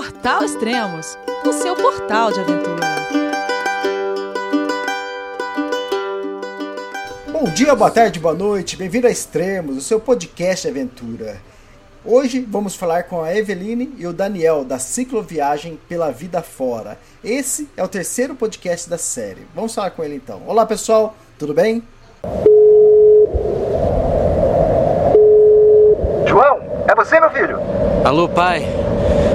Portal Extremos, o seu portal de aventura. Bom dia, boa tarde, boa noite, bem-vindo a Extremos, o seu podcast de aventura. Hoje vamos falar com a Eveline e o Daniel da Cicloviagem pela Vida Fora. Esse é o terceiro podcast da série. Vamos falar com ele então. Olá pessoal, tudo bem? João, é você, meu filho? Alô, pai.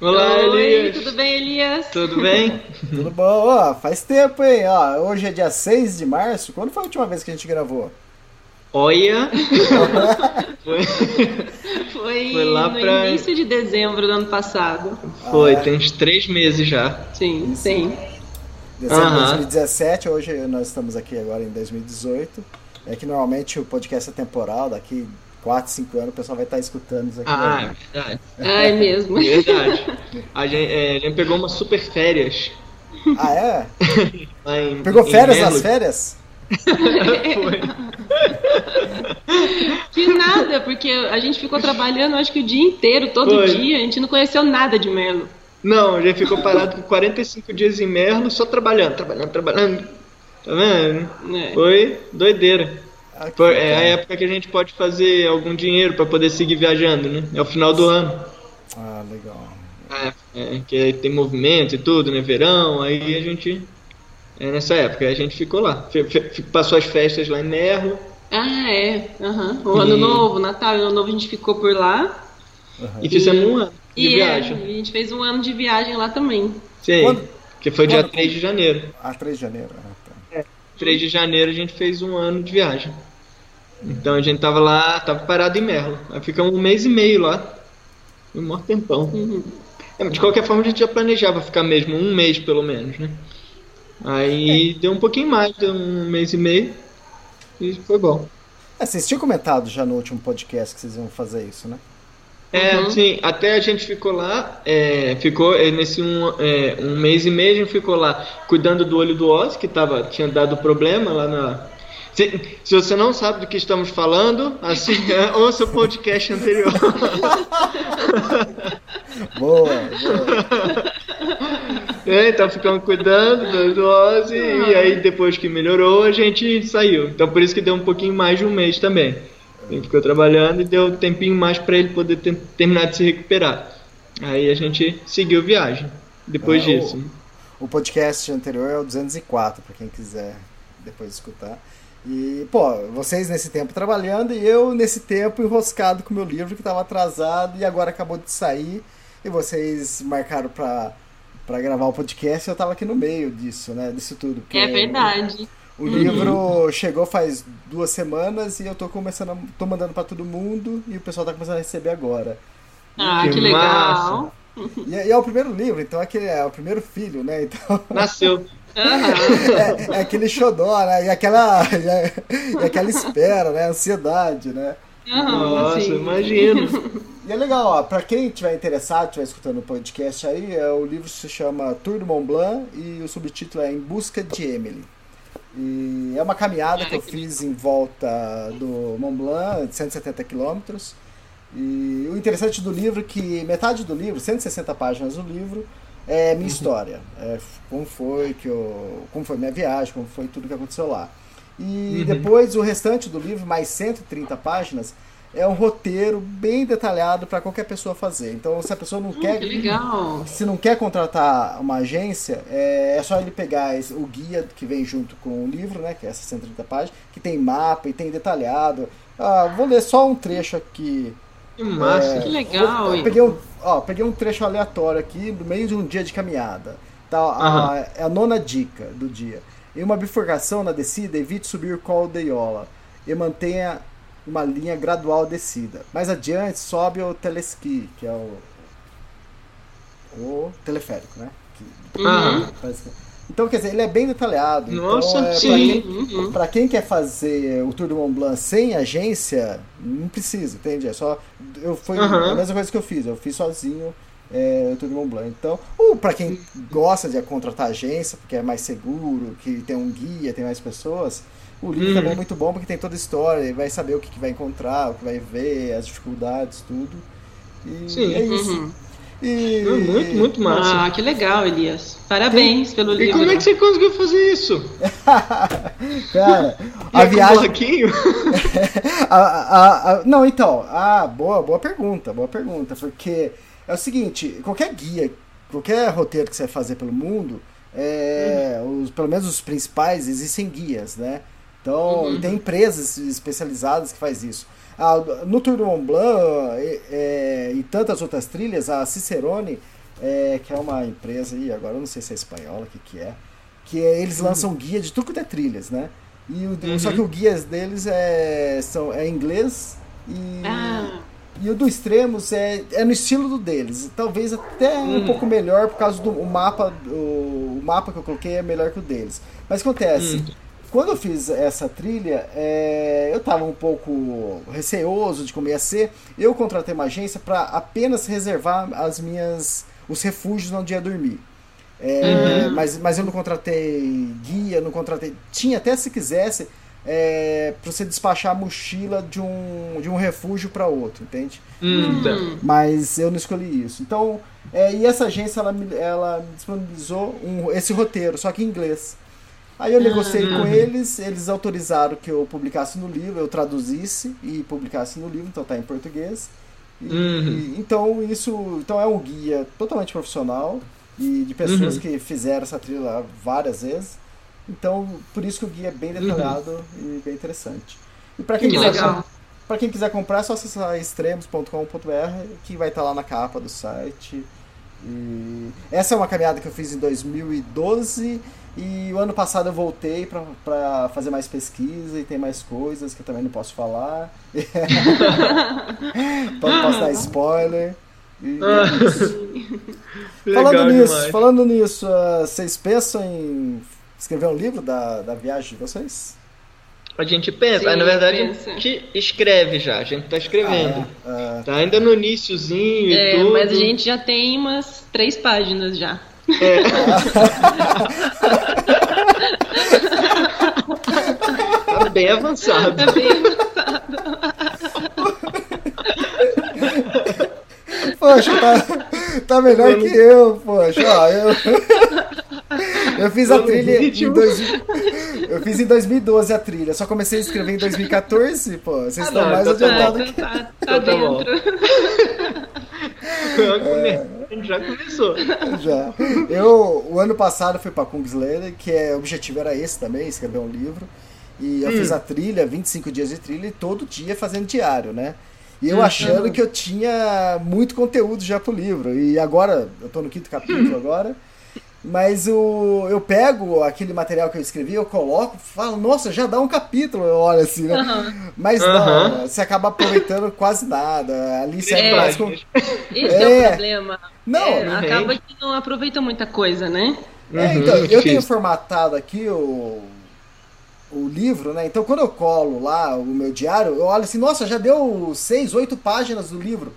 Olá, Oi, Elias. tudo bem, Elias? Tudo bem? Tudo bom? Ó, faz tempo, hein? Ó, hoje é dia 6 de março. Quando foi a última vez que a gente gravou? Olha. Foi, Foi, Foi lá no pra- início de dezembro do ano passado. foi, Ah, é. tem uns três meses já. Sim, sim. Dezembro de Aham. 2017, hoje nós estamos aqui agora em 2018. É que normalmente o podcast é temporal, daqui 4, 5 anos o pessoal vai estar escutando isso aqui. Ah, né? é verdade. Ah, é mesmo. Verdade. A gente, é, a gente pegou uma super férias. Ah, é? Em, Pegou em férias Melo. nas férias? Foi. Que nada, porque a gente ficou trabalhando acho que o dia inteiro, todo Foi. dia. A gente não conheceu nada de Melo. Não, a gente ficou parado com 45 dias em Merlo, só trabalhando, trabalhando, trabalhando. Tá vendo? É. Foi doideira. Ah, que Foi, é a época que a gente pode fazer algum dinheiro pra poder seguir viajando, né? É o final do ano. Ah, legal. É, é, que aí tem movimento e tudo, né? Verão, aí a gente. É nessa época, a gente ficou lá. Fe- passou as festas lá em Merlo. Ah, é. Aham. O ano E- novo, Natal ano novo a gente ficou por lá. E fizemos um ano de e é, viagem. a gente fez um ano de viagem lá também. Sim. Quando- Que foi dia quando- 3 de janeiro. Ah, 3 de janeiro. Ah, tá. 3 de janeiro a gente fez um ano de viagem. Então a gente tava lá, tava parado em Merlo. Aí ficamos um mês e meio lá. Foi um maior tempão. Uhum. É, de qualquer forma a gente já planejava ficar mesmo um mês pelo menos, né? Aí deu um pouquinho mais, deu um mês e meio. E foi bom. É, vocês tinham comentado já no último podcast que vocês iam fazer isso, né? É, Uhum. sim, até a gente ficou lá, é, ficou é, nesse um, é, um mês e meio, a gente ficou lá cuidando do olho do Oz, que tava, tinha dado problema lá na. Se, se você não sabe do que estamos falando, assim, ouça o podcast anterior. Boa, boa. É, então ficamos cuidando do olho do Oz e, e aí depois que melhorou a gente saiu. Então por isso que deu um pouquinho mais de um mês também. Gente ficou trabalhando e deu um tempinho mais para ele poder ter- terminar de se recuperar. Aí a gente seguiu viagem depois É, o- disso. O podcast anterior é o 204, pra quem quiser depois escutar. E, pô, vocês nesse tempo trabalhando e eu nesse tempo enroscado com o meu livro que estava atrasado e agora acabou de sair. E vocês marcaram pra, pra gravar o podcast e eu tava aqui no meio disso, né? Disso tudo. É verdade. O livro chegou faz duas semanas e eu tô começando, a, tô mandando pra todo mundo e o pessoal tá começando a receber agora. Ah, Que que, legal. E, é- e é o primeiro livro, então é, aquele, é o primeiro filho, né? Então Nasceu. Aham. é, é aquele xodó, né? E aquela, e aquela espera, né? Ansiedade, né? Aham, Nossa, sim. imagino. E é legal, ó, pra quem tiver interessado, tiver escutando o podcast aí, é, o livro se chama Tour do Mont Blanc e o subtítulo é Em Busca de Emily. E é uma caminhada que eu fiz em volta do Mont Blanc, de 170 quilômetros. E o interessante do livro é que metade do livro, 160 páginas do livro, é minha história. É como foi que eu, como foi minha viagem, como foi tudo que aconteceu lá. E depois o restante do livro, mais 130 páginas, é um roteiro bem detalhado para qualquer pessoa fazer. Então, se a pessoa não Hum, quer que legal. se não quer contratar uma agência, é, é só ele pegar esse- o guia que vem junto com o livro, né, que é essas 130 páginas, que tem mapa e tem detalhado. Ah, vou ler só um trecho aqui. Que massa. Que legal, Eu hein? peguei um, ó, peguei um trecho aleatório aqui no meio de um dia de caminhada. Tá, a, Aham. é a nona dica do dia. Em uma bifurcação na descida, evite subir com a aldeiola e mantenha uma linha gradual descida. Mais adiante, sobe o telesqui, que é o o teleférico, né? Que- Aham. parece que- Então, quer dizer, ele é bem detalhado. Nossa, então, é, sim. Pra quem, Uhum. pra quem quer fazer o Tour do Mont Blanc sem agência, não precisa, entende? É só. Eu, foi Aham. a mesma coisa que eu fiz, eu fiz sozinho é, o Tour do Mont Blanc. Então, ou pra quem gosta de contratar agência, porque é mais seguro, que tem um guia, tem mais pessoas, o livro Uhum. também é muito bom porque tem toda a história, ele vai saber o que, que vai encontrar, o que vai ver, as dificuldades, tudo. E Sim. é isso. Uhum. E... Hum, Muito, muito massa. Ah, que legal, Elias. Parabéns pelo e livro. como é que você conseguiu fazer isso? Cara, E a com viagem. bloquinho? A- a- a- não, então, ah, boa, boa pergunta, boa pergunta, porque é o seguinte, qualquer guia, qualquer roteiro que você vai fazer pelo mundo, é, os, pelo menos os principais, existem guias, né? Então, tem empresas especializadas que faz isso. Ah, no Tour du Mont Blanc e, é, e tantas outras trilhas, a Cicerone, é, que é uma empresa aí, agora eu não sei se é espanhola, o que, que é, que é- eles lançam guia de tudo quanto é trilhas, né? E o, Só que o guia deles é, são, é inglês e, Ah, e o do Extremos é, é no estilo do deles. Talvez até um pouco melhor por causa do o mapa. O, o mapa que eu coloquei é melhor que o deles. Mas acontece, quando eu fiz essa trilha, é, eu estava um pouco receoso de como ia ser. Eu contratei uma agência para apenas reservar as minhas os refúgios onde ia dormir. É, mas, mas eu não contratei guia, não contratei. Tinha até se quisesse é, para você despachar a mochila de um, de um refúgio para outro, entende? Hum, tá. Mas eu não escolhi isso. Então, é, e essa agência ela, me- ela disponibilizou um, esse roteiro, só que em inglês. Aí eu negociei com eles, eles autorizaram que eu publicasse no livro, eu traduzisse e publicasse no livro, então tá em português. E- Uhum. e- então isso então é um guia totalmente profissional e de pessoas Uhum. que fizeram essa trilha várias vezes. Então, por isso que o guia é bem detalhado e bem interessante. E para quem, Que quem quiser comprar, é só acessar extremos.com.br que vai estar lá na capa do site. E essa é uma caminhada que eu fiz em 2012 e o ano passado eu voltei para fazer mais pesquisa e tem mais coisas que eu também não posso falar. Não posso dar spoiler. E é isso. falando nisso, demais. falando nisso, ah, vocês pensam em escrever um livro da, da viagem de vocês? A gente pensa, Sim, ah, na verdade pensa. a gente escreve já, a gente tá escrevendo. Ah, Tá ainda no iniciozinho e é, tudo. mas a gente já tem umas três páginas já. Tá bem avançado. Tá bem Poxa, tá, tá melhor que eu, poxa. Ó, eu, eu fiz a trilha em dois, Eu fiz em 2012 a trilha, só comecei a escrever em 2014, pô. Vocês estão não, mais então tá adiantados Ah, que. então tá, tá Então tá bom. dentro. A gente já começou. Já. Eu, o ano passado, fui pra Kungsleden, que é, o objetivo era esse também, escrever um livro. E eu fiz a trilha, 25 dias de trilha, e todo dia fazendo diário, né? E eu achando que eu tinha muito conteúdo já pro livro. E agora, eu tô no quinto capítulo agora. Mas o, eu pego aquele material que eu escrevi, eu coloco, falo, nossa, já dá um capítulo, eu olho assim, né? Mas não, você acaba aproveitando quase nada. Ali serve É. mais com. Esse é, É. o problema. Não, É, não acaba que não aproveita muita coisa, né? É, Uhum, então, eu tenho formatado aqui o, o livro, né? Então quando eu colo lá o meu diário, eu olho assim, nossa, já deu seis, oito páginas do livro.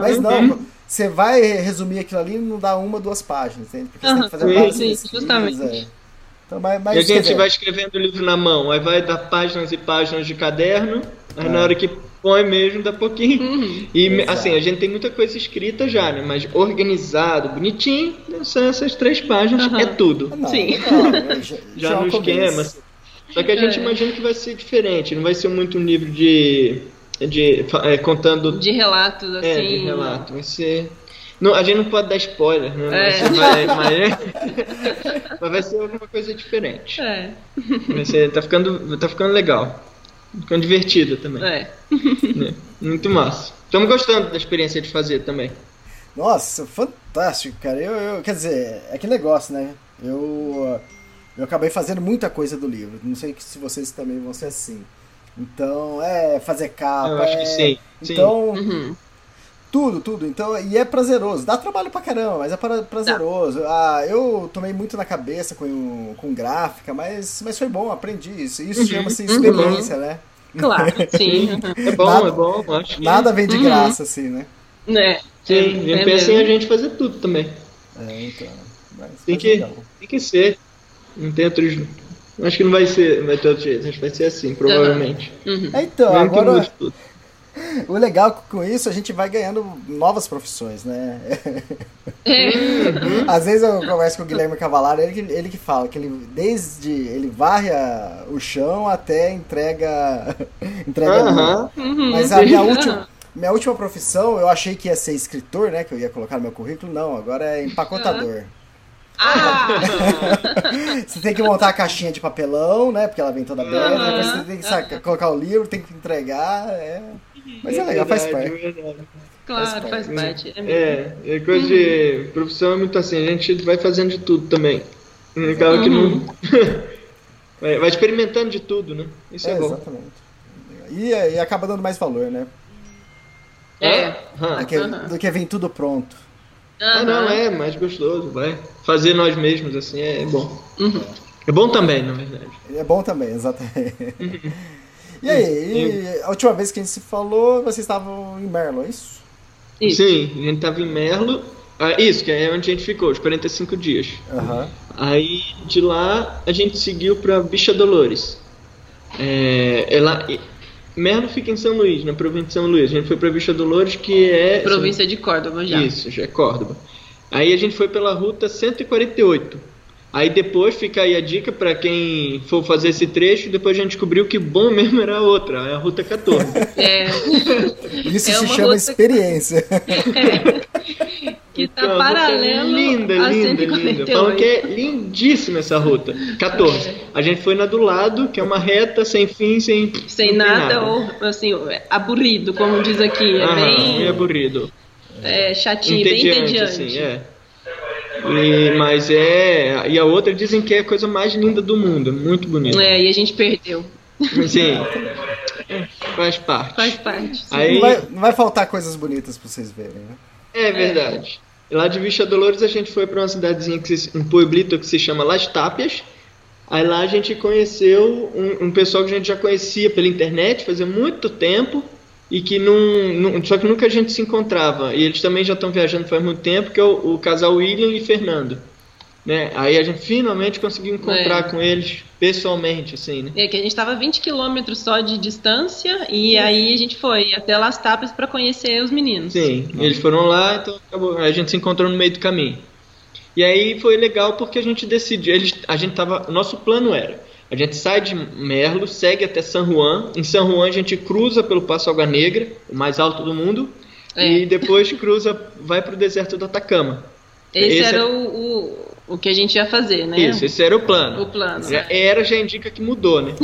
Mas não, você vai resumir aquilo ali e não dá uma, duas páginas, entende? Porque você tem que fazer Sim, várias sim, pesquisas, justamente. é. Então, mas, mas E a gente vai escrevendo o livro na mão, aí vai dar páginas e páginas de caderno, aí É. na hora que põe mesmo dá pouquinho. Uhum. E Exato. assim, a gente tem muita coisa escrita já, né? Mas organizado, bonitinho, são essas três páginas, Aham. é tudo. não, Sim. legal, já, Já já é um no esquema. assim. Só que a gente É. imagina que vai ser diferente, não vai ser muito um livro de. De é, contando. De relatos, assim. é, de relato. Vai ser. Não, a gente não pode dar spoiler, né? É. Mas, vai, mas, mas vai ser alguma coisa diferente. É, Vai ser, tá, ficando, tá ficando legal. Tá ficando divertido também. é. né? Muito massa. Estamos gostando da experiência de fazer também. Nossa, fantástico, cara. Eu, eu- quer dizer, é que negócio, né? Eu, eu acabei fazendo muita coisa do livro. Não sei se vocês também vão ser assim. Então, é fazer capa. Eu acho que é- sim, sim. Então, Uhum. Tudo, tudo. Então, e é prazeroso. Dá trabalho pra caramba, mas é pra- prazeroso. Ah, eu tomei muito na cabeça com, com gráfica, mas, mas foi bom, aprendi isso. Isso chama-se experiência, né? Claro, sim. É bom, Nada- é bom. Acho que... Nada vem de graça, assim, né? né? Sim, é, e pensa em a gente fazer tudo também. É, então. Mas, Tem que, legal. tem que ser. Não tem outros. Acho que não vai ser, vai ter outro jeito. Acho que vai ser assim, provavelmente. É, então, Mesmo que agora, o legal com isso, a gente vai ganhando novas profissões, né? É. Às vezes eu converso com o Guilherme Cavalaro, ele, que- ele que fala que ele desde ele varre a- o chão até entrega entrega Aham. Mas a minha última minha última profissão, eu achei que ia ser escritor, né, que eu ia colocar no meu currículo, não, agora é empacotador. Ah! Você tem que montar a caixinha de papelão, né, porque ela vem toda aberta, depois você tem que saca- colocar o livro, tem que entregar, é... Mas é legal, faz parte. é. Claro, faz parte. É. É, é coisa de profissão é muito assim, a gente vai fazendo de tudo também. E Acaba que não. vai, vai experimentando de tudo, né? Isso é, É, bom. exatamente. E, e acaba dando mais valor, né? É. Do que, do que vem tudo pronto. Ah, não, Aham. é mais gostoso, vai. Fazer nós mesmos, assim, é bom. Uhum. É bom também, na verdade. É bom também, exatamente. E aí, e a última vez que a gente se falou, vocês estavam em Merlo, é isso? Isso. Sim, a gente tava em Merlo. Ah, isso, que é onde a gente ficou, os 45 dias. Aham. Aí de lá a gente seguiu pra Bicha Dolores. É, é lá, e- Merlo fica em São Luís, na província de São Luís. A gente foi pra Bicha Dolores, que é. Província de Córdoba já. Isso, já é Córdoba. Aí a gente foi pela ruta 148. Aí depois fica aí a dica pra quem for fazer esse trecho. Depois a gente descobriu que bom mesmo era a outra, é a ruta 14. É. Isso É se chama ruta- experiência. que tá Então, é paralelo linda, a linda, 148. linda. Falam que é lindíssima essa ruta. 14. A gente foi na do lado, que é uma reta sem fim, sem. Sem tem nada, ou assim, aburrido, como diz aqui. É Aham, bem meio aburrido. é, chatinho, bem Entediante, entediante. assim, é. E, mas é. E a outra dizem que é a coisa mais linda do mundo. Muito bonita. É, e a gente perdeu. Sim. É, faz parte. Faz parte. Aí, Não vai, não vai faltar coisas bonitas pra vocês verem, né? É verdade. Lá de Vista Dolores a gente foi para uma cidadezinha, que se, um pueblito que se chama Las Tápias. Aí lá a gente conheceu um, um pessoal que a gente já conhecia pela internet fazia muito tempo e que não, não- só que nunca a gente se encontrava. E eles também já estão viajando faz muito tempo, que é o, o casal William e Fernando. Né? Aí a gente finalmente conseguiu encontrar É. com eles pessoalmente, assim, né? É que a gente estava 20 quilômetros só de distância e aí a gente foi até Las Tapas para conhecer os meninos. Sim, eles foram lá, então acabou, a gente se encontrou no meio do caminho. E aí foi legal porque a gente decidiu, eles, a gente tava, o nosso plano era, a gente sai de Merlo, segue até San Juan, em San Juan a gente cruza pelo Passo Água Negra, o mais alto do mundo, É. e depois cruza, vai pro deserto do Atacama. Esse, Esse era é- o, o, o que a gente ia fazer, né? Isso, esse era o plano. O plano. Já era, já indica que mudou, né?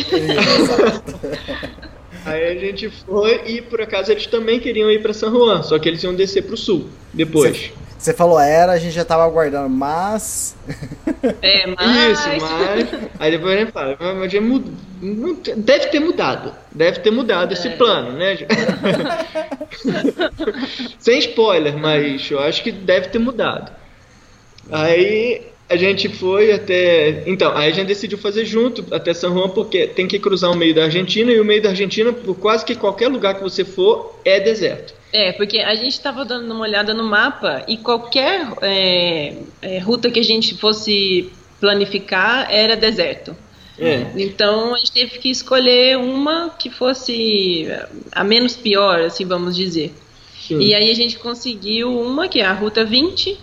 Aí a gente foi e por acaso eles também queriam ir para San Juan, só que eles iam descer pro sul depois. Você falou era, a gente já tava aguardando, mas. É, mas... Isso, mas. Aí depois a gente fala, mas já mud- mu- deve ter mudado. Deve ter mudado esse É. plano, né? Sem spoiler, mas eu acho que deve ter mudado. Aí a gente foi até. Então, aí a gente decidiu fazer junto até São Juan, porque tem que cruzar o meio da Argentina, e o meio da Argentina, por quase que qualquer lugar que você for, é deserto. É, porque a gente estava dando uma olhada no mapa e qualquer é, é, ruta que a gente fosse planificar era deserto. É. Então a gente teve que escolher uma que fosse a menos pior, assim vamos dizer. Sim. E aí a gente conseguiu uma que é a Ruta 20.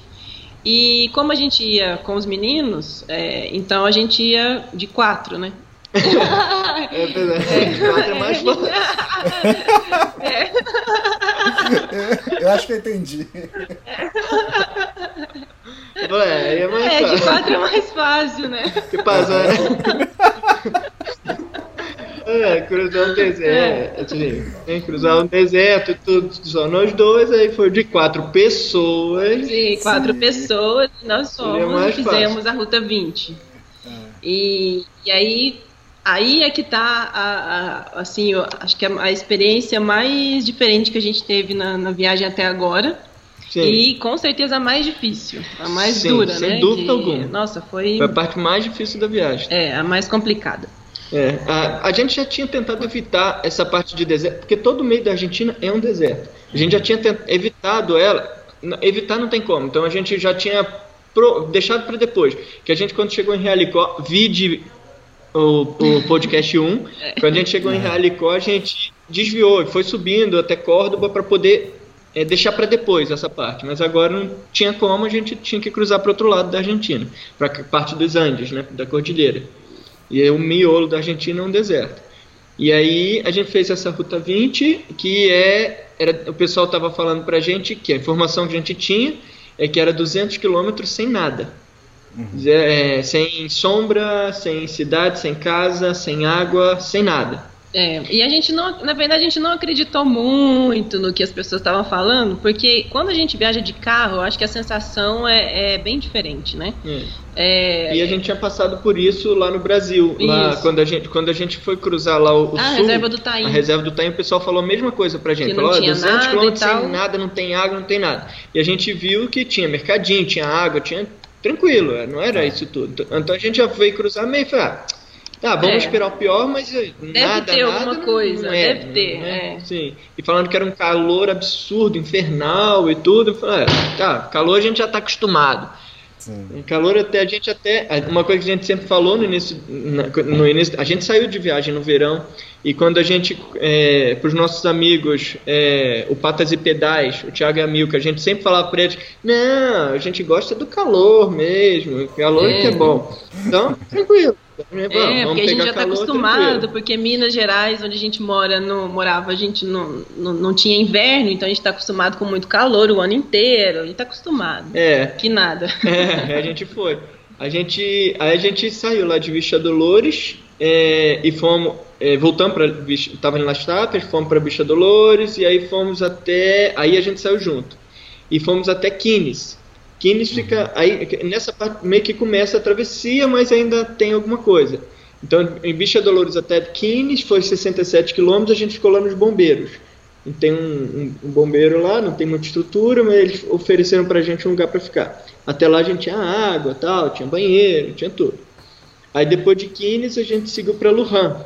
E como a gente ia com os meninos, é, então a gente ia de quatro, né? É verdade. Quatro é mais fácil. Eu acho que eu entendi. É, é mais É, de fácil. quatro é mais fácil, né? Que passa, né? É, cruzar um deserto, assim, tem que cruzar um deserto e tudo, só nós dois, aí foi de quatro pessoas. Sim, quatro pessoas, e nós mais e fizemos a Ruta 20. E, e aí Aí é que tá, a, a, assim, eu acho que a, a experiência mais diferente que a gente teve na, na viagem até agora. Sim. E com certeza a mais difícil, a mais Sim, dura, sem né? dúvida de- alguma. Nossa, foi, Foi a parte mais difícil da viagem. é, a mais complicada. É, a, a gente já tinha tentado evitar essa parte de deserto, porque todo o meio da Argentina é um deserto. A gente já tinha evitado ela, evitar não tem como, então a gente já tinha pro- deixado para depois. Que a gente, quando chegou em Realicó, vide o, o podcast 1, quando a gente chegou em Realicó, a gente desviou e foi subindo até Córdoba para poder é, deixar para depois essa parte. Mas agora não tinha como, a gente tinha que cruzar para outro lado da Argentina, para a parte dos Andes, né, da cordilheira. E o miolo da Argentina é um deserto. E aí a gente fez essa ruta 20, que é era, o pessoal estava falando pra gente que a informação que a gente tinha é que era 200 quilômetros sem nada. É, sem sombra, sem cidade, sem casa, sem água, sem nada. É, e a gente não, na verdade, a gente não acreditou muito no que as pessoas estavam falando, porque quando a gente viaja de carro, eu acho que a sensação é, é bem diferente, né? É. É, E a gente tinha passado por isso lá no Brasil. Lá, quando, a gente, quando a gente foi cruzar lá o, o Ah, a sul, reserva do Taim. A reserva do Taim, o pessoal falou a mesma coisa pra gente. Que não falou, tinha 200 nada e quilômetros tal. sem nada, não tem água, não tem nada. E a gente viu que tinha mercadinho, tinha água, tinha... Tranquilo, é, não era isso tudo. Então a gente já veio cruzar meio e falou, ah, tá, vamos É. esperar o pior, mas eh, nada, ter nada alguma não- coisa, não é, deve ter, não é. é. Sim. E falando que era um calor absurdo, infernal e tudo. Eu falei, ah, tá, calor a gente já tá acostumado. Em calor até a gente até uma coisa que a gente sempre falou no início na- no início a gente saiu de viagem no verão e quando a gente é, para os nossos amigos é, o Patas e Pedais o Thiago e a Milka a gente sempre falava para eles não a gente gosta do calor mesmo calor É. que é bom então tranquilo É, vamos, porque a gente já tá calor, acostumado, tranquilo. porque Minas Gerais, onde a gente mora, no, morava, a gente não, não, não tinha inverno, então a gente tá acostumado com muito calor o ano inteiro, a gente tá acostumado. é Que nada. É, a gente foi. A gente, aí a gente saiu lá de Vista Dolores é, e fomos, é, voltamos para estava em Las Tapas, fomos para Vista Dolores e aí fomos até, aí a gente saiu junto e fomos até Quines. Quines fica aí nessa parte meio que começa a travessia, mas ainda tem alguma coisa. Então, em Vista Dolores até Quines foi 67 quilômetros, a gente ficou lá nos bombeiros. E tem um, um- um bombeiro lá, não tem muita estrutura, mas eles ofereceram pra gente um lugar pra ficar. Até lá a gente tinha água, tal, tinha banheiro, tinha tudo. Aí depois de Quines a gente seguiu pra Lujan,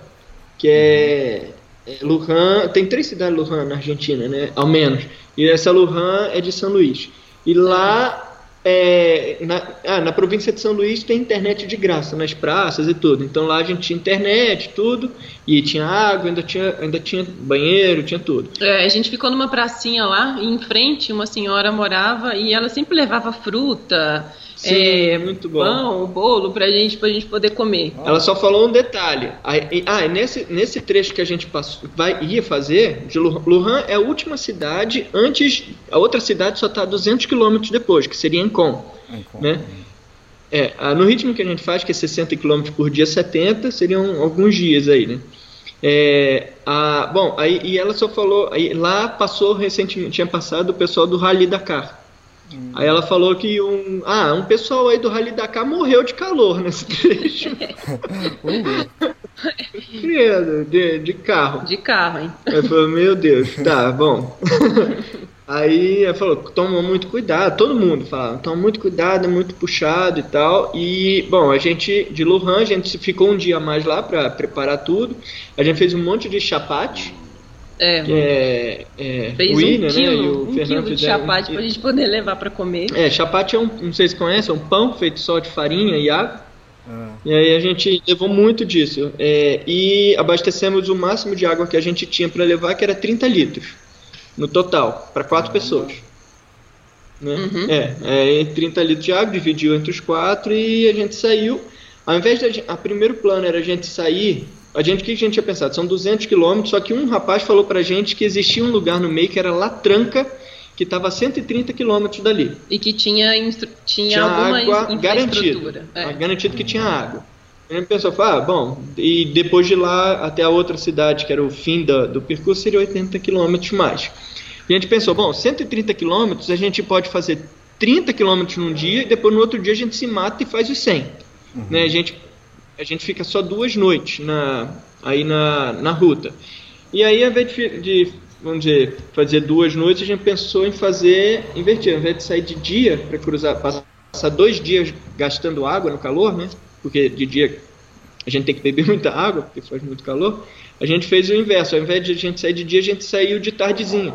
que é, é Lujan, tem três cidades Lujan na Argentina, né, ao menos. E essa Lujan é de São Luís. E lá é, na, ah, na província de São Luís tem internet de graça nas praças e tudo. Então lá a gente tinha internet, tudo, e tinha água, ainda tinha, ainda tinha banheiro, tinha tudo. É, a gente ficou numa pracinha lá, e em frente uma senhora morava e ela sempre levava fruta, é, muito bom. pão, bolo pra gente, pra gente poder comer. Ela só falou um detalhe. Aí- Ah, nesse, nesse trecho que a gente passou, vai, ia fazer, de Lu- Lujan é a última cidade antes. A outra cidade só está a 200 quilômetros depois, que seria Encon. Né? É, ah, no ritmo que a gente faz, que é 60 km por dia, 70, seriam alguns dias aí, né? É, a, bom, aí, e ela só falou, aí, lá passou recentemente, tinha passado o pessoal do Rally Dakar. Aí ela falou que um, ah, um pessoal aí do Rally Dakar morreu de calor nesse trecho. Credo, de, de carro. De carro, hein? Aí falou, meu Deus, tá, bom. Aí ela falou, toma muito cuidado, todo mundo fala, toma muito cuidado, é muito puxado e tal. E, bom, a gente, de Lujan, a gente ficou um dia a mais lá pra preparar tudo. A gente fez um monte de chapate, É, que é, é fez o um William, quilo, né, e o um Fernando quilo de fizeram um chapate quilo. pra gente poder levar pra comer. É, chapate é um, não sei se conhece, é um pão feito só de farinha e água. E aí a gente levou muito disso. É, e abastecemos o máximo de água que a gente tinha para levar, que era 30 litros no total, para quatro pessoas. Né? Uhum. É, é, e 30 litros de água, dividiu entre os quatro e a gente saiu. Ao invés de a, gente, a primeiro plano era a gente sair, a gente o que a gente tinha pensado? São 200 quilômetros, só que um rapaz falou pra gente que existia um lugar no meio que era La Tranca, que estava a 130 quilômetros dali E que tinha, instru- tinha, tinha alguma água in- garantida. É. Garantido que tinha água. A gente pensou, ah, bom, e depois de lá até a outra cidade, que era o fim da- do percurso, seria 80 quilômetros mais. E a gente pensou, bom, 130 quilômetros a gente pode fazer 30 quilômetros num dia e depois no outro dia a gente se mata e faz os 100. Né? A gente a gente fica só duas noites na, aí na, na ruta. E aí, ao invés de, de, vamos dizer, fazer duas noites, a gente pensou em fazer, invertir, ao invés de sair de dia para cruzar, passar dois dias gastando água no calor, né? Porque de dia a gente tem que beber muita água, porque faz muito calor. A gente fez o inverso, ao invés de a gente sair de dia, a gente saiu de tardezinha.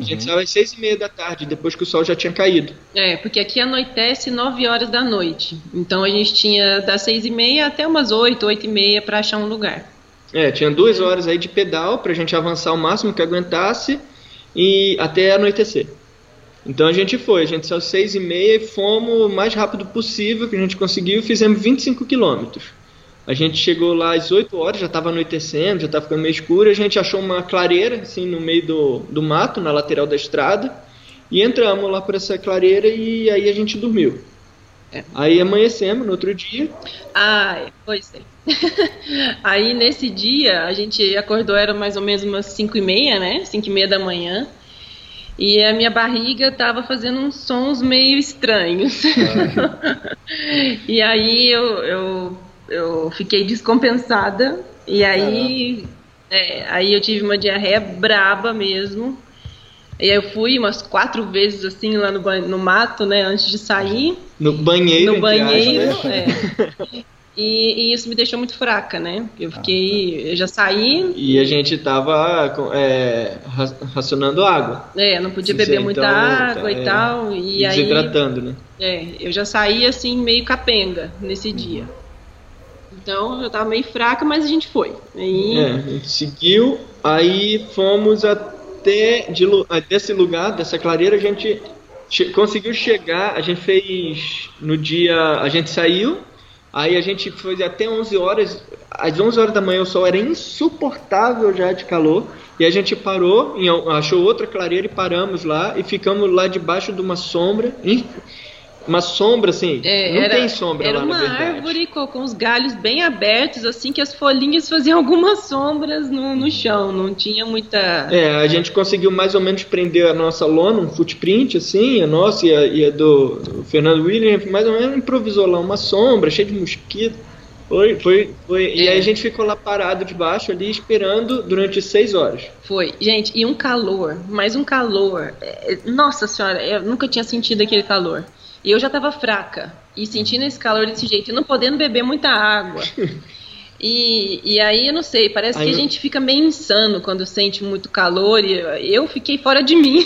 A gente saiu às seis e meia da tarde, depois que o sol já tinha caído. É, porque aqui anoitece 9 horas da noite. Então a gente tinha das seis e meia até umas oito, oito e meia para achar um lugar. É, tinha duas horas aí de pedal pra gente avançar o máximo que aguentasse e até anoitecer. Então a gente foi, a gente saiu seis e meia e fomos o mais rápido possível que a gente conseguiu, fizemos 25 quilômetros. A gente chegou lá às 8 horas, já estava anoitecendo, já estava ficando meio escuro. A gente achou uma clareira, assim, no meio do, do mato, na lateral da estrada. E entramos lá por essa clareira e aí a gente dormiu. É. Aí amanhecemos no outro dia. Ah, pois é. aí nesse dia a gente acordou, era mais ou menos umas 5 e meia, né? 5 e meia da manhã. E a minha barriga tava fazendo uns sons meio estranhos. Ah. e aí eu, eu eu fiquei descompensada e aí, é, aí eu tive uma diarreia braba mesmo. E aí eu fui umas quatro vezes assim lá no, no mato, né, antes de sair. No banheiro. No banheiro, é. E, e, isso me deixou muito fraca, né? Eu fiquei, eu já saí. E a gente tava é, racionando água. É, não podia beber muita então, água é, e tal. E desidratando, aí, né? É, eu já saí assim meio capenga nesse dia. Então eu tava meio fraca, mas a gente foi. Aí... É, a gente seguiu, aí fomos até de, desse lugar, dessa clareira, a gente che conseguiu chegar, a gente fez no dia, a gente saiu, aí a gente foi até 11 horas, às 11 horas da manhã o sol era insuportável já de calor, e a gente parou, achou outra clareira e paramos lá, e ficamos lá debaixo de uma sombra, uma sombra, assim. É, não era, tem sombra era lá, uma árvore com, com, os galhos bem abertos, assim, que as folhinhas faziam algumas sombras no, no chão. Não tinha muita. É, a gente conseguiu mais ou menos prender a nossa lona, um footprint, assim, a nossa e a, e a do, do Fernando William, mais ou menos improvisou lá uma sombra, cheia de mosquito. Foi, foi, foi. É. E aí a gente ficou lá parado debaixo ali esperando durante seis horas. Foi. Gente, e um calor, mais um calor. É, nossa senhora, eu nunca tinha sentido aquele calor. E eu já estava fraca e sentindo esse calor desse jeito e não podendo beber muita água. E, e aí, eu não sei, parece aí que eu... a gente fica meio insano quando sente muito calor. E eu fiquei fora de mim.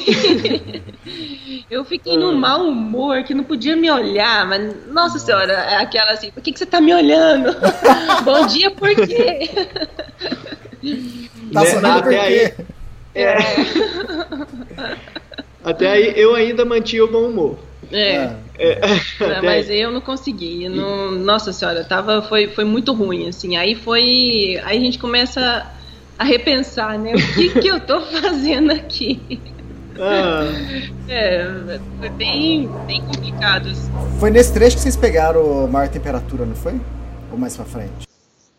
eu fiquei num ah. mau humor que não podia me olhar. Mas, nossa senhora, é aquela assim: por que, que você está me olhando? Bom dia, por quê? Tá por quê? Aí, é. Até aí eu ainda mantinha o bom humor. É. é. é. mas eu não consegui. Não, nossa senhora, tava, foi, foi muito ruim, assim. Aí foi. Aí a gente começa a repensar, né? O que, que eu tô fazendo aqui? Ah. É, foi bem, bem complicado. Assim. Foi nesse trecho que vocês pegaram maior temperatura, não foi? Ou mais pra frente?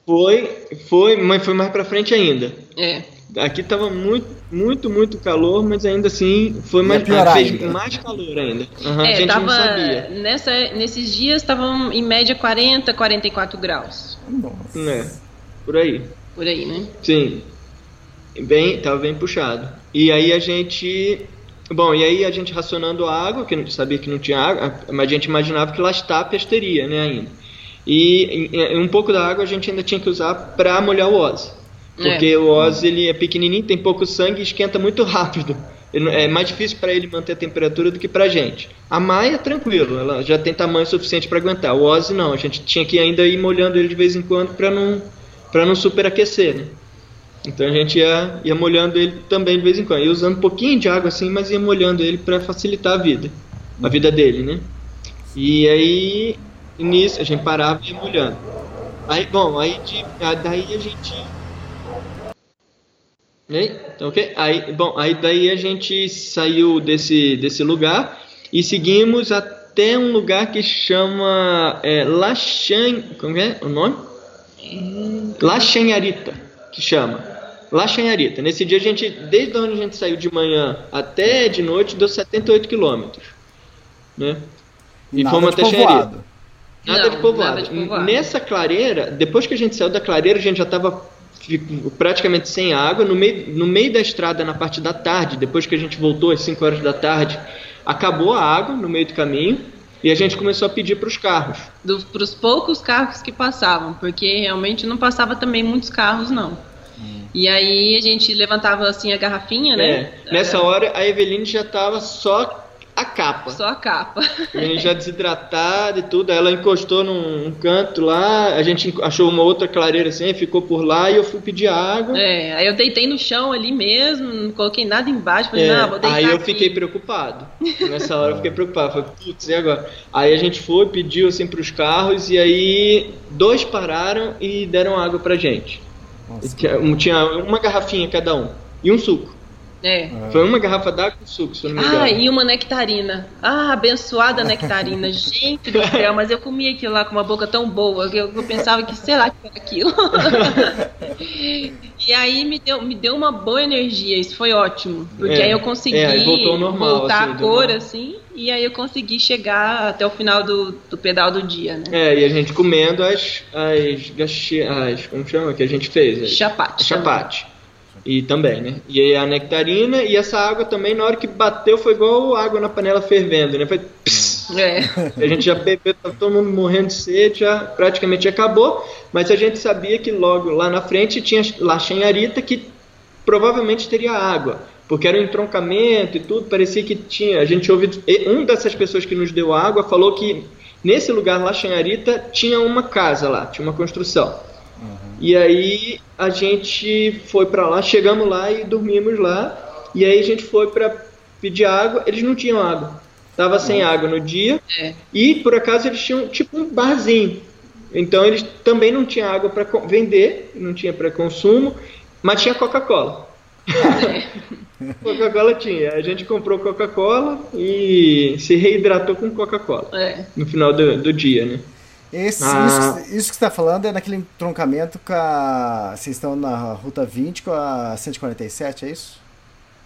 Foi, foi, mas foi mais pra frente ainda. É. Aqui tava muito, muito, muito calor, mas ainda assim foi mais, fez mais calor ainda. Uhum, é, a gente tava, não sabia. Nessa, nesses dias estavam em média 40, 44 graus. Nossa. É, por aí. Por aí, né? Sim. Bem, tava bem puxado. E aí a gente. Bom, e aí a gente racionando a água, que a gente sabia que não tinha água, mas a gente imaginava que las tápias teria, né, ainda. E, e um pouco da água a gente ainda tinha que usar para molhar o ós. Porque é. o Oz ele é pequenininho, tem pouco sangue e esquenta muito rápido. É mais difícil para ele manter a temperatura do que para a gente. A Maia, tranquilo, ela já tem tamanho suficiente para aguentar. O Ozzy não, a gente tinha que ainda ir molhando ele de vez em quando para não, pra não superaquecer, né? Então a gente ia, ia molhando ele também de vez em quando. Ia usando um pouquinho de água assim, mas ia molhando ele para facilitar a vida. A vida dele, né? E aí, nisso, a gente parava e ia molhando. Aí, bom, aí de, daí a gente então, ok? Aí, bom, aí daí a gente saiu desse, desse lugar e seguimos até um lugar que chama é, Lachan, como é o nome? Lachanharita, que chama. Lachanharita. Nesse dia a gente, desde onde a gente saiu de manhã até de noite, deu 78 quilômetros, né? E Nada fomos até Chanharita. Nada, Não, de povoado. nada de povoado. Nessa clareira, depois que a gente saiu da clareira, a gente já estava praticamente sem água. No meio, no meio da estrada, na parte da tarde, depois que a gente voltou às 5 horas da tarde, acabou a água no meio do caminho e a gente começou a pedir para os carros. Para os poucos carros que passavam, porque realmente não passava também muitos carros, não. E aí a gente levantava assim a garrafinha, né? É, nessa hora, a Eveline já estava só a capa. Só a capa. A gente já desidratada e tudo. Aí ela encostou num canto lá, a gente achou uma outra clareira assim, ficou por lá e eu fui pedir água. É, aí eu deitei no chão ali mesmo, não coloquei nada embaixo, falei, É, não, vou deitar aí eu aqui. fiquei preocupado. Nessa hora eu fiquei preocupado. Falei, putz, e agora? Aí a gente foi, pediu assim pros carros e aí dois pararam e deram água pra gente. E Tinha, um- tinha uma garrafinha cada um. E um suco. É. Foi uma garrafa d'água e um suco, se não me engano. Ah, e uma nectarina. Ah, abençoada nectarina. Gente do céu, mas eu comi aquilo lá com uma boca tão boa que eu, eu pensava que, sei lá, que era aquilo. e aí me deu, me deu uma boa energia, isso foi ótimo. Porque É, aí eu consegui é, aí normal, voltar assim, a cor, normal. assim, e aí eu consegui chegar até o final do, do pedal do dia, né? É, e a gente comendo as. as, gachi, as como chama? Que a gente fez? As, Chapate. chapate. E também, né? E aí a nectarina e essa água também, na hora que bateu, foi igual água na panela fervendo, né? Foi. pss. É. A gente já bebeu, tava todo mundo morrendo de sede, já praticamente acabou. Mas a gente sabia que logo lá na frente tinha lá Arita que provavelmente teria água. Porque era um entroncamento e tudo, parecia que tinha. A gente ouviu. e Um dessas pessoas que nos deu água falou que nesse lugar lá, Arita tinha uma casa lá, tinha uma construção. E aí a gente foi pra lá, chegamos lá e dormimos lá. E aí a gente foi pra pedir água, eles não tinham água. Tava sem água no dia. É. E por acaso eles tinham tipo um barzinho. Então eles também não tinham água para vender, não tinha para consumo, mas tinha Coca-Cola. Coca-Cola tinha. A gente comprou Coca-Cola e se reidratou com Coca-Cola É. no final do, do dia, né? Esse, Ah. isso, que- isso que você está falando é naquele entroncamento com a. Vocês estão na Ruta 20 com a 147, é isso?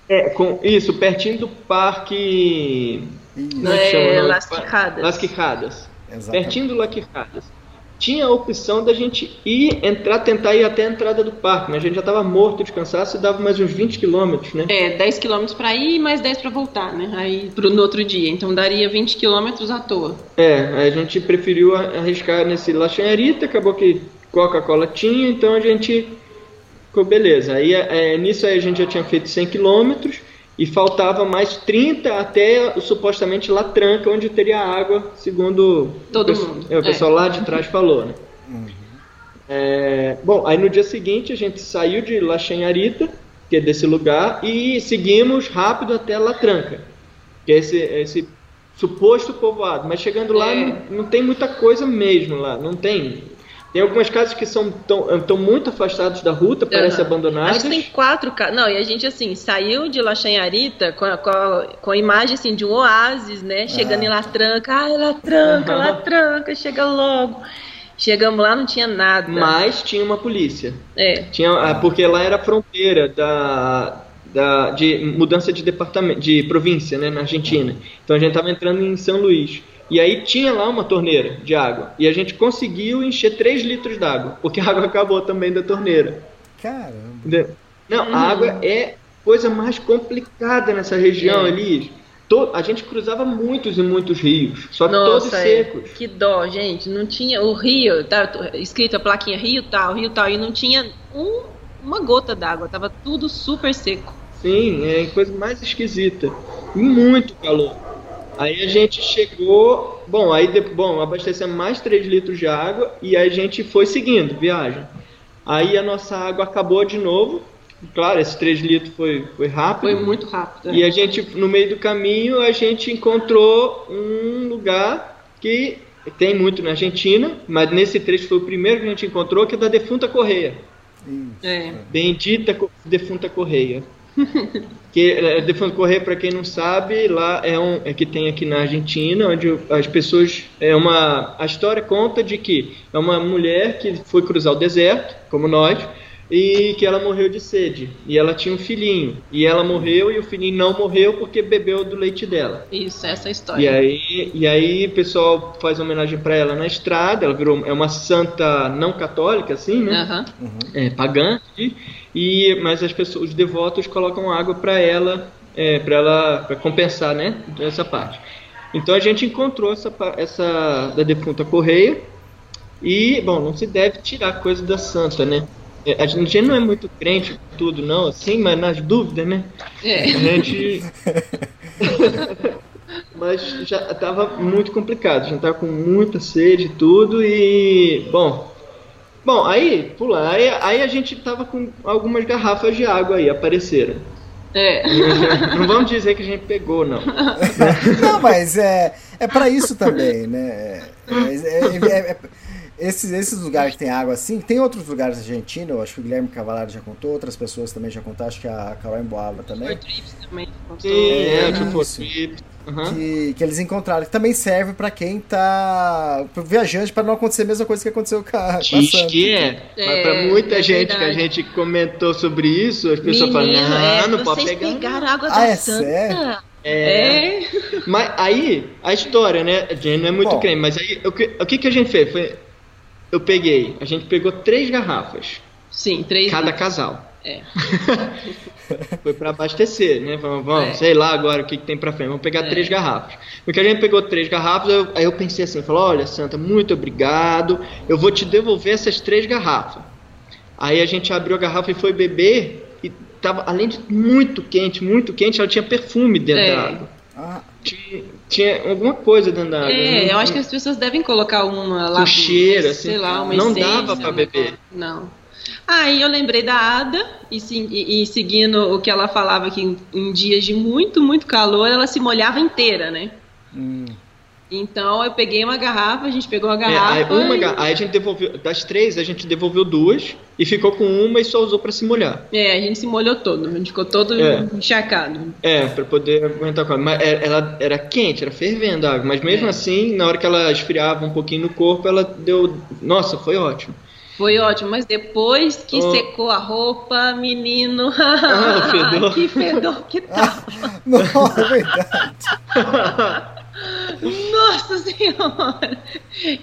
É, com isso, pertinho do parque. Isso, Como é É? Las Quijadas. Las Quijadas. exatamente. Pertinho do Las Quijadas. Tinha a opção da gente ir, entrar, tentar ir até a entrada do parque, mas a gente já estava morto de cansaço e dava mais uns 20 quilômetros, né? É, 10 km pra ir e mais 10 pra voltar, né? Aí pro no outro dia. Então daria 20 km à toa. É, a gente preferiu arriscar nesse Lachanharita, acabou que Coca-Cola tinha, então a gente ficou beleza. Aí é, nisso aí a gente já tinha feito 100 quilômetros e faltava mais 30 até supostamente La Tranca, onde teria água, segundo Todo o, pesso- mundo, é, o é. pessoal lá de trás falou, né? É, bom, aí no dia seguinte a gente saiu de Lachanharita, que é desse lugar, e seguimos rápido até La Tranca, que é esse, esse suposto povoado. Mas chegando lá, É. não, não tem muita coisa mesmo lá, não tem. Tem algumas casas que são tão, tão muito afastadas da ruta, parecem Aham. abandonadas. Acho que tem quatro casas. Não, e a gente, assim, saiu de Lachanharita com a, com, a, com a imagem, assim, de um oásis, né? Chegando em Latranca. Ai, Latranca, Aham. Latranca, chega logo. Chegamos lá, não tinha nada. Mas tinha uma polícia. É, Tinha, ah, porque lá era a fronteira da, da, de mudança de departamento, de província, né, na Argentina. Então a gente estava entrando em São Luís. E aí tinha lá uma torneira de água. E a gente conseguiu encher 3 litros d'água, porque a água acabou também da torneira. Caramba. Entendeu? Não, Uhum. a água é coisa mais complicada nessa região É. ali. A gente cruzava muitos e muitos rios, só que todos Nossa, é. secos. que dó, gente. Não tinha. O rio, tá escrito a plaquinha Rio tal, Rio tal, e não tinha um- uma gota d'água. Tava tudo super seco. Sim, é a coisa mais esquisita. E muito calor. Aí a gente chegou. Bom, aí bom, abastecemos mais 3 litros de água e aí a gente foi seguindo viagem. Aí a nossa água acabou de novo. Claro, esses 3 litros foi, foi rápido. Foi muito rápido. E a gente, no meio do caminho, a gente encontrou um lugar que tem muito na Argentina, mas nesse trecho foi o primeiro que a gente encontrou, que é da defunta Correia. É. Bendita defunta Correia. que é, defunta Correia, para quem não sabe, lá é um é que tem aqui na Argentina, onde as pessoas é uma a história conta de que é uma mulher que foi cruzar o deserto, como nós, e que ela morreu de sede. E ela tinha um filhinho. E ela morreu e o filhinho não morreu porque bebeu do leite dela. Isso, essa é a história. E aí, e aí o pessoal faz homenagem para ela na estrada. Ela virou é uma santa não católica, assim, né? Aham. É, pagã. E, e mas as pessoas, os devotos colocam água para ela, é, para ela, para compensar, né? Essa parte. Então a gente encontrou essa, essa da defunta Correia. E, bom, não se deve tirar coisa da santa, né? É, A gente não é muito crente tudo, não, assim, mas nas dúvidas, né? É. A gente. Mas já tava muito complicado, a gente tava com muita sede e tudo e. Bom. Bom, aí, pula, aí, aí a gente tava com algumas garrafas de água aí, apareceram. É. Não vamos dizer que a gente pegou, não. Não, mas é, é para isso também, né? É, é- é- é- esses, esses lugares que tem água assim, tem outros lugares na Argentina, eu acho que o Guilherme Cavalari já contou, outras pessoas também já contaram, acho que a Carol Emboava também. Trips também. Sim, é, É, tipo, isso. trips, aham. Que, que eles encontraram, que também serve pra quem tá. pro viajante, pra não acontecer a mesma coisa que aconteceu com a, com a Diz que é, mas É, pra muita é gente que a verdade. gente comentou sobre isso, as pessoas falam, Menino, não, é, não pode vocês pegar. não." pegaram água Ah, da é Santa. sério? É. É. Mas aí, a história, né? A gente não é muito Bom. creme, mas aí o que, o que que a gente fez? Foi, eu peguei, a gente pegou três garrafas, Sim, três. cada casal. É. Foi pra abastecer, né? Vamos, vamos É. sei lá agora o que, que tem pra frente. Vamos pegar É. três garrafas. Porque a gente pegou três garrafas, eu- aí eu pensei assim, falou, olha, Santa, muito obrigado. Eu vou te devolver essas três garrafas. Aí a gente abriu a garrafa e foi beber e tava, além de muito quente, muito quente, ela tinha perfume dentro É. da água. Ah, Tinha, tinha alguma coisa dentro da água. É, Não- eu acho que as pessoas devem colocar uma lá. Com cheiro, assim, sei lá, uma não essência, dava pra uma beber. Não. Aí eu lembrei da Ada e, e- e seguindo o que ela falava que em, em dias de muito, muito calor ela se molhava inteira, né? hum. Então eu peguei uma garrafa, a gente pegou a É, garrafa. aí, uma, e- aí a gente devolveu, das três, a gente devolveu duas e ficou com uma e só usou pra se molhar. É, a gente se molhou todo, a gente ficou todo É. encharcado. É, pra poder aguentar com a Mas é- ela era quente, era fervendo a água. Mas mesmo É. assim, na hora que ela esfriava um pouquinho no corpo, ela deu. Nossa, foi ótimo. Foi ótimo, mas depois que Oh. secou a roupa, menino. Ah, fedor. que fedor que tava. Não, é verdade. Nossa senhora!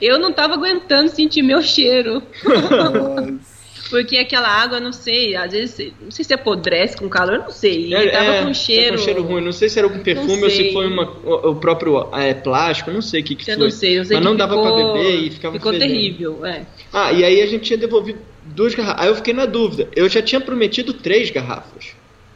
Eu não tava aguentando sentir meu cheiro. Nossa. Porque aquela água, não sei, às vezes, não sei se apodrece com calor, eu não sei. E É, tava é, com tá cheiro. com cheiro ruim. Não sei se era algum perfume ou se foi uma, o, o próprio é, plástico, não sei o que, que Eu foi. não sei, eu sei Mas que não dava ficou, pra beber e ficava Ficou fedendo. terrível, é. Ah, e aí a gente tinha devolvido duas garrafas. Aí eu fiquei na dúvida. Eu já tinha prometido três garrafas.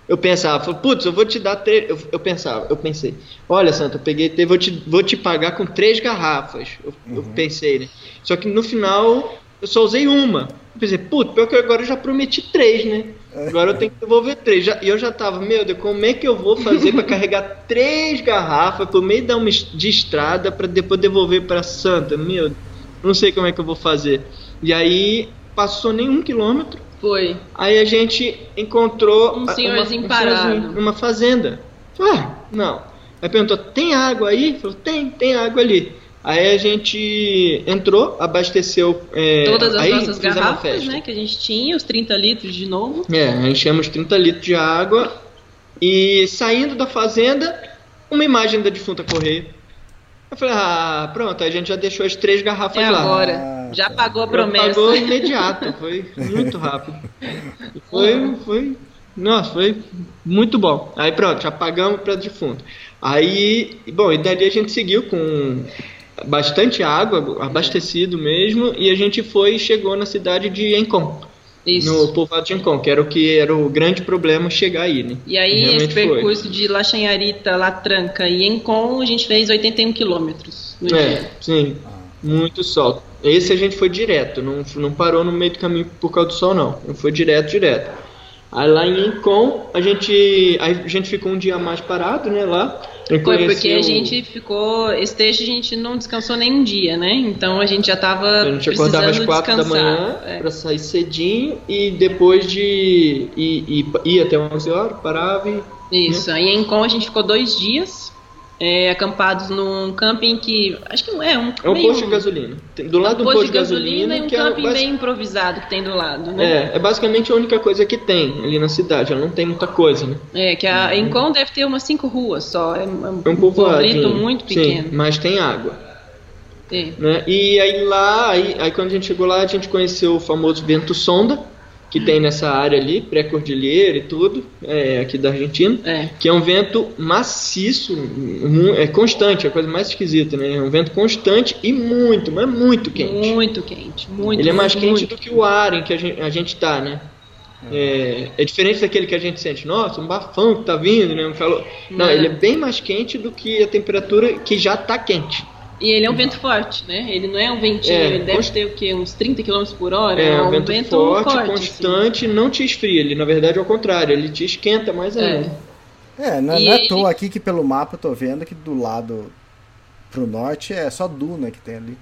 Eu pensava, putz, eu vou te dar três. Eu, eu pensava, eu pensei, olha, Santa, eu peguei, vou te, vou te pagar com três garrafas. Eu, eu pensei, né? Só que no final eu só usei uma. Eu pensei, putz, pior que agora eu já prometi três, né? Agora eu tenho que devolver três. Já- E eu já tava, meu Deus, como é que eu vou fazer pra carregar três garrafas por meio da uma de estrada pra depois devolver pra Santa? Meu, não sei como é que eu vou fazer. E aí passou nem um quilômetro. Foi. Aí a gente encontrou Um senhorzinho uma, parado. numa fazenda. Falei, ah, não. Aí perguntou, tem água aí? Falou, tem, tem água ali. Aí a gente entrou, abasteceu. é, Todas as aí nossas garrafas, né, que a gente tinha, os 30 litros de novo. É, enchemos 30 litros de água e saindo da fazenda, uma imagem da defunta Correia. Eu falei, ah, pronto, aí a gente já deixou as três garrafas É lá. agora. Ah, Já tá. pagou a promessa. Pagou imediato, foi muito rápido. Foi, foi, nossa, foi muito bom. Aí pronto, já pagamos para defunto. Aí, bom, e dali a gente seguiu com bastante água, abastecido mesmo, e a gente foi e chegou na cidade de Encon, Isso. no povoado de Encon, que era o que era o grande problema chegar aí, né? E aí, Realmente esse foi. percurso de Lachanharita, Latranca e Encon, a gente fez 81 quilômetros no É, dia. sim, muito sol. Esse a gente foi direto, não, não parou no meio do caminho por causa do sol, não. Não foi direto, direto. Aí lá em Encon, a gente, a gente ficou um dia mais parado, né, lá. Foi porque a gente ficou. Esse trecho a gente não descansou nem um dia, né? Então a gente já tava. A gente acordava às quatro da descansar. manhã É. pra sair cedinho e depois de ir, ir, ir até 11 horas, parava e... Isso. Aí em Encon a gente ficou dois dias. É, acampados num camping que. Acho que não é um. É um posto de gasolina. Tem- Do lado um do posto de gasolina, e um é, camping basi- meio improvisado que tem do lado, né? é, é basicamente a única coisa que tem ali na cidade. Ela não tem muita coisa, né? É, que a Encon deve ter umas cinco ruas só. É, um É um povoado povoadinho. muito Sim, pequeno. mas tem água. É. né? E aí lá, aí, aí quando a gente chegou lá, a gente conheceu o famoso vento sonda, que tem nessa área ali, pré-cordilheira e tudo, é, aqui da Argentina, É. que é um vento maciço, é constante, é a coisa mais esquisita, né? É um vento constante e muito, mas muito quente. Muito quente. Muito, Ele é mais muito, quente muito. do que o ar em que a gente, a gente tá, né? É, é diferente daquele que a gente sente, nossa, um bafão que tá vindo, né? Um calor. Não, Não. ele é bem mais quente do que a temperatura que já tá quente. E ele é um vento forte, né? Ele não é um ventinho, É, ele deve const- ter o quê? Uns 30 km por hora? É, um vento, forte, assim. constante, não te esfria. Ele, na verdade, é o contrário, ele te esquenta mais ainda. É, não, E não é à ele- toa aqui que pelo mapa eu tô vendo que do lado pro norte é só duna que tem ali.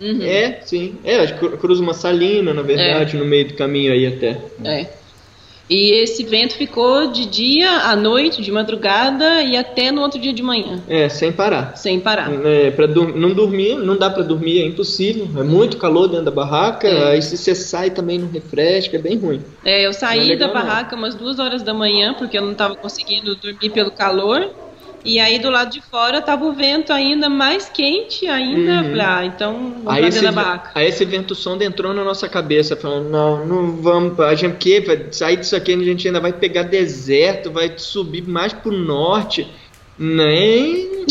Uhum. É, sim. É, cruza uma salina, na verdade, no meio do caminho aí até. É. E esse vento ficou de dia à noite, de madrugada e até no outro dia de manhã, É, sem parar. sem parar. É, pra dur- não dormir, não dá pra dormir, é impossível. É muito calor dentro da barraca, É. aí se você sai também não refresca, é bem ruim. É, eu Não saí é legal, da não. barraca umas duas horas da manhã, porque eu não estava conseguindo dormir pelo calor. E aí do lado de fora tava o vento ainda mais quente ainda. Uhum. Ah, então vamos Aí pra esse, barraca. aí esse vento sonda entrou na nossa cabeça, falando, não, não vamos, a gente que sair disso aqui, a gente ainda vai pegar deserto, vai subir mais pro norte. Nem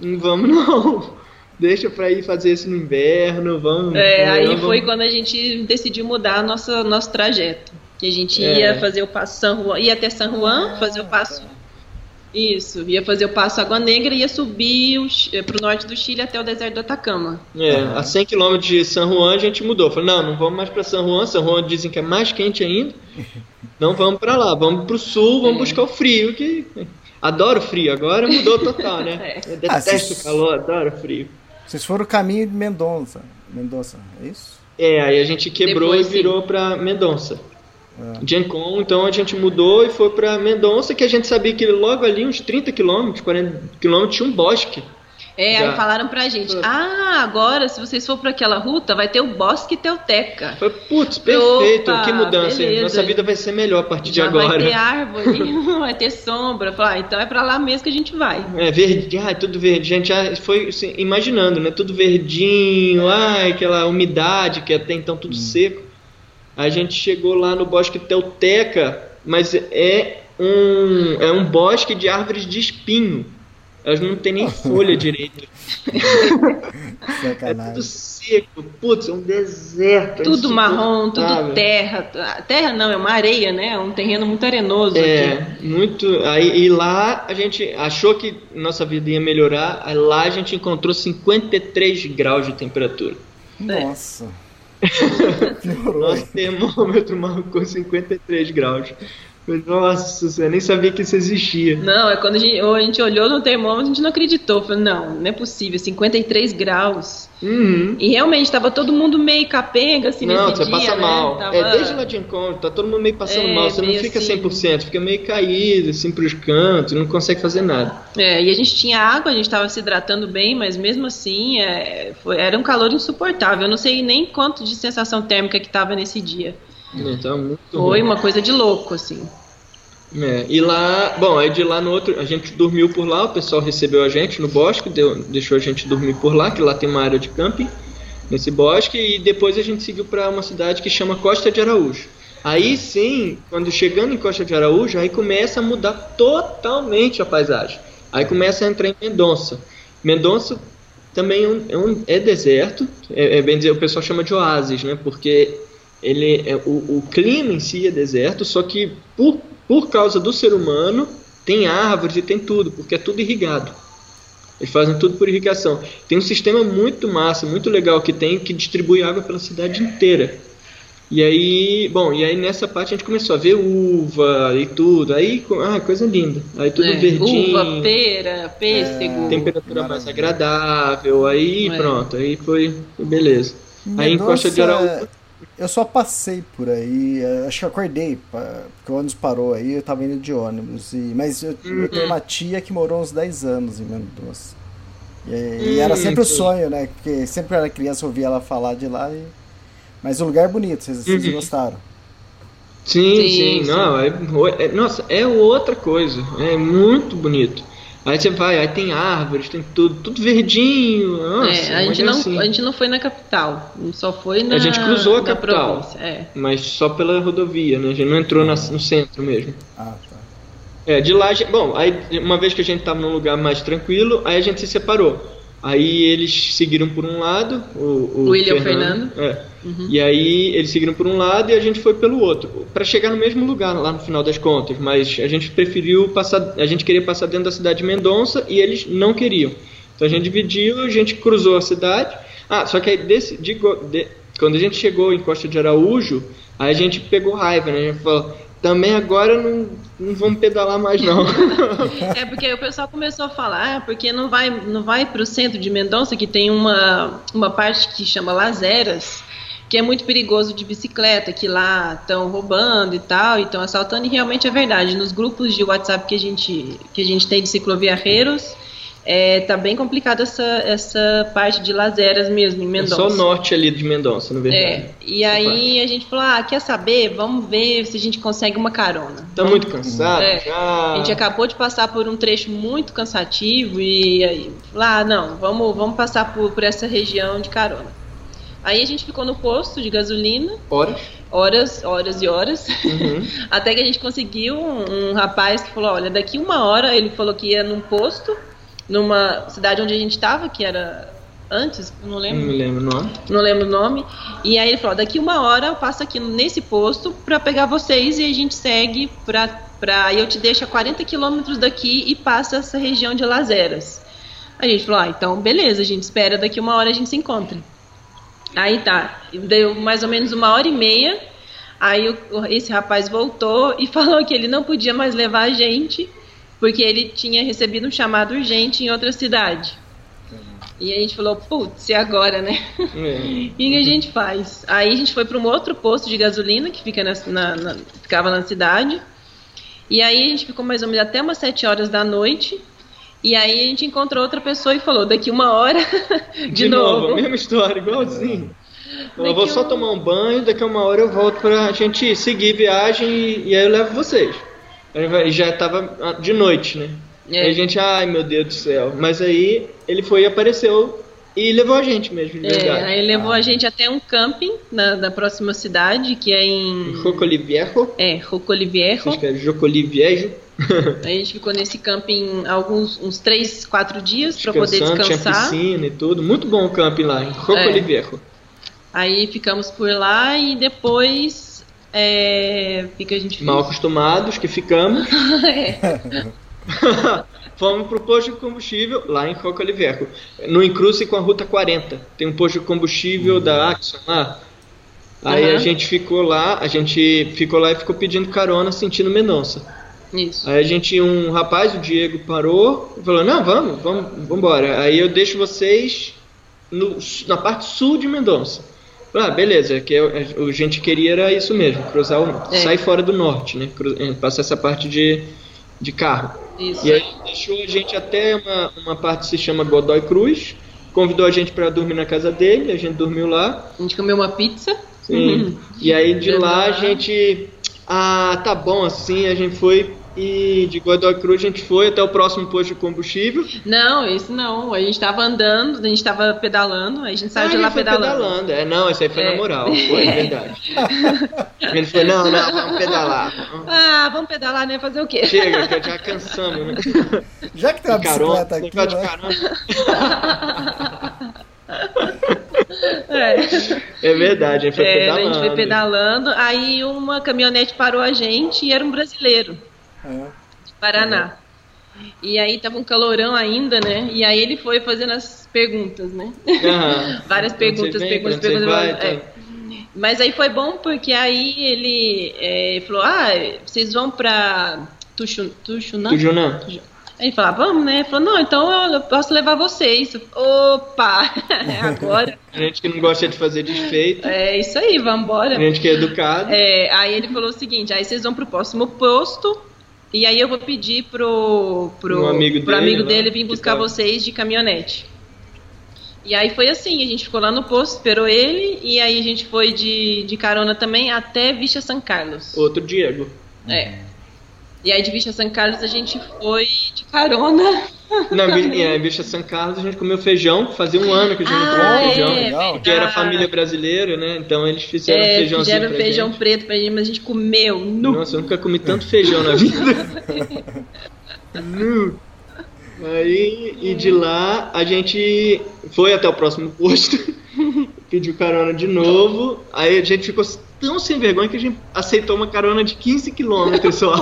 não vamos não. Deixa pra ir fazer isso no inverno, vamos. É, aí vamos- foi quando a gente decidiu mudar nossa, nosso trajeto. Que a gente É. ia fazer o passo San Juan, ia até San Juan, fazer o passo. Isso, ia fazer o passo Água Negra e ia subir o Chi- eh, pro norte do Chile até o deserto do Atacama. É, a 100 km de San Juan a gente mudou. Falou, não, não vamos mais pra San Juan. San Juan dizem que é mais quente ainda. Não vamos pra lá, vamos pro sul, vamos É. buscar o frio, que adoro frio. Agora mudou total, né? É. Eu Ah, detesto se- o calor, adoro frio. Vocês foram o caminho de Mendonça. Mendonça, é isso? É, aí a gente quebrou Depois, e virou pra Mendonça. Ah. Gencom, então a gente mudou e foi pra Mendonça, que a gente sabia que logo ali, uns 30 km, 40 km, tinha um bosque. É, Já. aí falaram pra gente: ah, agora se vocês for pra aquela ruta, vai ter o Bosque Teuteca. Foi, putz, perfeito, Opa, que mudança. beleza. Nossa vida vai ser melhor a partir de Já agora. vai ter árvore, vai ter sombra. Falar, ah, então é pra lá mesmo que a gente vai. É, verde, ai, tudo verde. A gente já foi assim, imaginando, né? Tudo verdinho, ai, aquela umidade que até então tudo seco. A gente chegou lá no bosque Teuteca, mas é um, é um bosque de árvores de espinho. Elas não têm nem folha direito. É tudo seco. Putz, é um deserto. Tudo marrom, tudo terra. Terra não, é uma areia, né? É um terreno muito arenoso aqui. É, muito. Aí, e lá a gente achou que nossa vida ia melhorar. Aí lá a gente encontrou 53 graus de temperatura. Nossa. Piorou. Nosso termômetro marcou 53 graus. Nossa, você nem sabia que isso existia. Não, é quando a gente, ou a gente olhou no termômetro, a gente não acreditou. Falou, não, não é possível, 53 graus. Uhum. E realmente, tava todo mundo meio capenga, assim, Não, nesse você dia, passa né? mal. Tava- É, desde lá de encontro, tá todo mundo meio passando É, mal. Você não fica assim. 100%, fica meio caído, assim, pros cantos, não consegue fazer nada. É, e a gente tinha água, a gente estava se hidratando bem, mas mesmo assim é, foi- era um calor insuportável. Eu não sei nem quanto de sensação térmica que estava nesse dia. Então, muito Foi ruim. uma coisa de louco, assim. É, e lá, bom, aí de lá no outro, a gente dormiu por lá, o pessoal recebeu a gente no bosque, deu, deixou a gente dormir por lá, que lá tem uma área de camping, nesse bosque, e depois a gente seguiu para uma cidade que chama Costa de Araújo. Aí sim, quando chegando em Costa de Araújo, aí começa a mudar totalmente a paisagem. Aí começa a entrar em Mendonça. Mendonça também é, um- é um- é deserto, é, é bem dizer, o pessoal chama de oásis, né? Porque ele é, o, o clima em si é deserto, só que por, por causa do ser humano tem árvores e tem tudo, porque é tudo irrigado. Eles fazem tudo por irrigação. Tem um sistema muito massa, muito legal que tem que distribui água pela cidade inteira. E aí, bom, e aí nessa parte a gente começou a ver uva e tudo. Aí, ah, coisa linda. Aí tudo É, verdinho. Uva, pera, pêssego. temperatura mais agradável, aí É. pronto, aí foi, beleza. Aí em Mendonça- Costa de Araújo. Eu só passei por aí, acho que acordei, porque o ônibus parou aí, eu tava indo de ônibus. E, mas eu, eu tenho uma tia que morou uns 10 anos em Mendonça. E, e era Hum, sempre o sim. sonho, né? Porque sempre que eu era criança eu ouvia ela falar de lá. E... Mas o lugar é bonito, vocês, vocês Uhum. gostaram. Sim, Sim, sim, sim. não, é, é- nossa, é outra coisa, é muito bonito. Aí você vai, aí tem árvores, tem tudo, tudo verdinho, nossa, É, a, uma gente não, gracinha. a gente não foi na capital, só foi na A gente cruzou a capital. província. É. Mas só pela rodovia, né? A gente não entrou na- no centro mesmo. Ah, tá. É, de lá, a gente- bom, aí uma vez que a gente tava num lugar mais tranquilo, aí a gente se separou. Aí eles seguiram por um lado, o, o William e o Fernando. É. E aí eles seguiram por um lado e a gente foi pelo outro, Pra chegar no mesmo lugar lá no final das contas. Mas a gente preferiu passar, a gente queria passar dentro da cidade de Mendonça e eles não queriam. Então a gente dividiu, a gente cruzou a cidade. Ah, só que aí desse, de de- quando a gente chegou em Costa de Araújo, aí a gente pegou raiva, né? A gente falou, também agora não, não vamos pedalar mais não. É porque aí o pessoal começou a falar, ah, porque não vai, não vai para o centro de Mendonça, que tem uma, uma parte que chama Lazeras, que é muito perigoso de bicicleta, que lá estão roubando e tal, e estão assaltando, e realmente é verdade. Nos grupos de WhatsApp que a gente, que a gente tem de cicloviarreiros, é, tá bem complicado essa, essa parte de Lazeras mesmo, em É Mendonça. só o norte ali de Mendonça, na verdade. É, e Essa aí a gente falou, ah, quer saber? Vamos ver se a gente consegue uma carona. Tá muito cansado É. já. A gente acabou de passar por um trecho muito cansativo e aí, lá, ah, não, vamos, vamos passar por, por essa região de carona. Aí a gente ficou no posto de gasolina, Horas. horas, horas e horas, Uhum. até que a gente conseguiu um, um rapaz que falou, olha, daqui uma hora, ele falou que ia num posto, numa cidade onde a gente estava, que era antes, não Não lembro, me lembro o nome. não lembro o nome. E aí ele falou: daqui uma hora eu passo aqui nesse posto pra pegar vocês e a gente segue pra. pra eu te deixo a 40 quilômetros daqui e passa essa região de Lazeras. A gente falou: ah, então beleza, a gente espera, daqui uma hora a gente se encontra. Aí tá, deu mais ou menos uma hora e meia. Aí o- esse rapaz voltou e falou que ele não podia mais levar a gente, porque ele tinha recebido um chamado urgente em outra cidade. E a gente falou, putz, e agora, né? É. O que a gente faz? Aí a gente foi para um outro posto de gasolina que fica na, na- na- ficava na cidade. E aí a gente ficou mais ou menos até umas 7 horas da noite. E aí a gente encontrou outra pessoa e falou, daqui uma hora, de, novo. mesma história, igualzinho. Eu Daqui vou só um- tomar um banho, daqui a uma hora eu volto pra gente seguir viagem e, e aí eu levo vocês. Vai- já tava ah, de noite, né? É. Aí a gente, ai meu Deus do céu. Mas aí ele foi e apareceu e levou a gente mesmo, de É, verdade. aí levou a gente até um camping na, na próxima cidade, que é em. Rocolivierro, É, Rocolivierro. acho que é Jocoliviejo. Aí a gente ficou nesse camping alguns uns 3, 4 dias para poder Descansando, tinha descansar. piscina e tudo. Muito bom o camping lá, em Rocolivierro. Aí ficamos por lá e depois. É, que a gente fez? Mal acostumados que ficamos. É. Fomos pro posto de combustível lá em Rocolivierro. No encruce com a Ruta 40. Tem um posto de combustível da Axon lá. Aí Uhum. a gente ficou lá, a gente ficou lá e ficou pedindo carona sentindo Mendonça. Isso. Aí a gente, um rapaz, o Diego, parou e falou, não, vamos, vamos, vamos embora. Aí eu deixo vocês no- na parte sul de Mendonça. Ah, beleza, que a gente queria era isso mesmo, cruzar o, É. sair fora do norte, né? Eh, passar essa parte de, de carro. Isso. E aí deixou a gente até uma, uma parte que se chama Godoy Cruz, convidou a gente para dormir na casa dele, a gente dormiu lá. A gente comeu uma pizza. Sim. E aí de lá a Lembra? gente. Ah, tá bom assim, a gente foi e de Godoy Cruz a gente foi até o próximo posto de combustível. Não, isso não. A gente tava andando, a gente tava pedalando, aí a gente saiu Ah, de a lá foi pedalando. É, não, isso aí foi É. na moral, foi, é verdade. Ele foi, não, não, vamos pedalar. Ah, vamos pedalar, né? Fazer o quê? Chega, que já cansamos, né? Já que tem uma Carona, bicicleta aqui, né? carona. É. É verdade, a gente foi É, a pedalando. gente foi pedalando, aí uma caminhonete parou a gente e era um brasileiro, Paraná. E aí tava um calorão ainda, né? E aí ele foi fazendo as perguntas, né? Aham. Várias perguntas, vem, perguntas, perguntas. vai, é. tá? Mas aí foi bom porque aí ele é, falou: Ah, vocês vão pra Tuxu, Tuxunã? O Junã. Aí ele falou, ah, vamos, né? Ele falou, não, então eu posso levar vocês. Opa! É agora. A gente que não gosta de fazer desfeito. É isso aí, vambora. A gente que é educado. É, aí ele falou o seguinte, aí vocês vão pro próximo posto, e aí eu vou pedir pro, pro, Um amigo pro dele amigo lá, dele vir que buscar vocês de caminhonete. E aí foi assim, a gente ficou lá no posto, esperou ele, e aí a gente foi de, de carona também até Vicha São Carlos. Outro Diego. É. E aí de Vicha São Carlos a gente foi de carona. Na é, Bicha São Carlos a gente comeu feijão, fazia um ano que a gente não comia Ah, feijão. é, legal. Porque era verdade. família brasileira, né? Então eles fizeram É, feijãozinho fizeram pra feijão gente. preto pra gente, mas a gente comeu nu. Nossa, eu nunca comi tanto feijão na vida. Nu. Aí, e de lá a gente foi até o próximo posto, pediu carona de novo. Aí a gente ficou tão sem vergonha que a gente aceitou uma carona de 15 quilômetros só.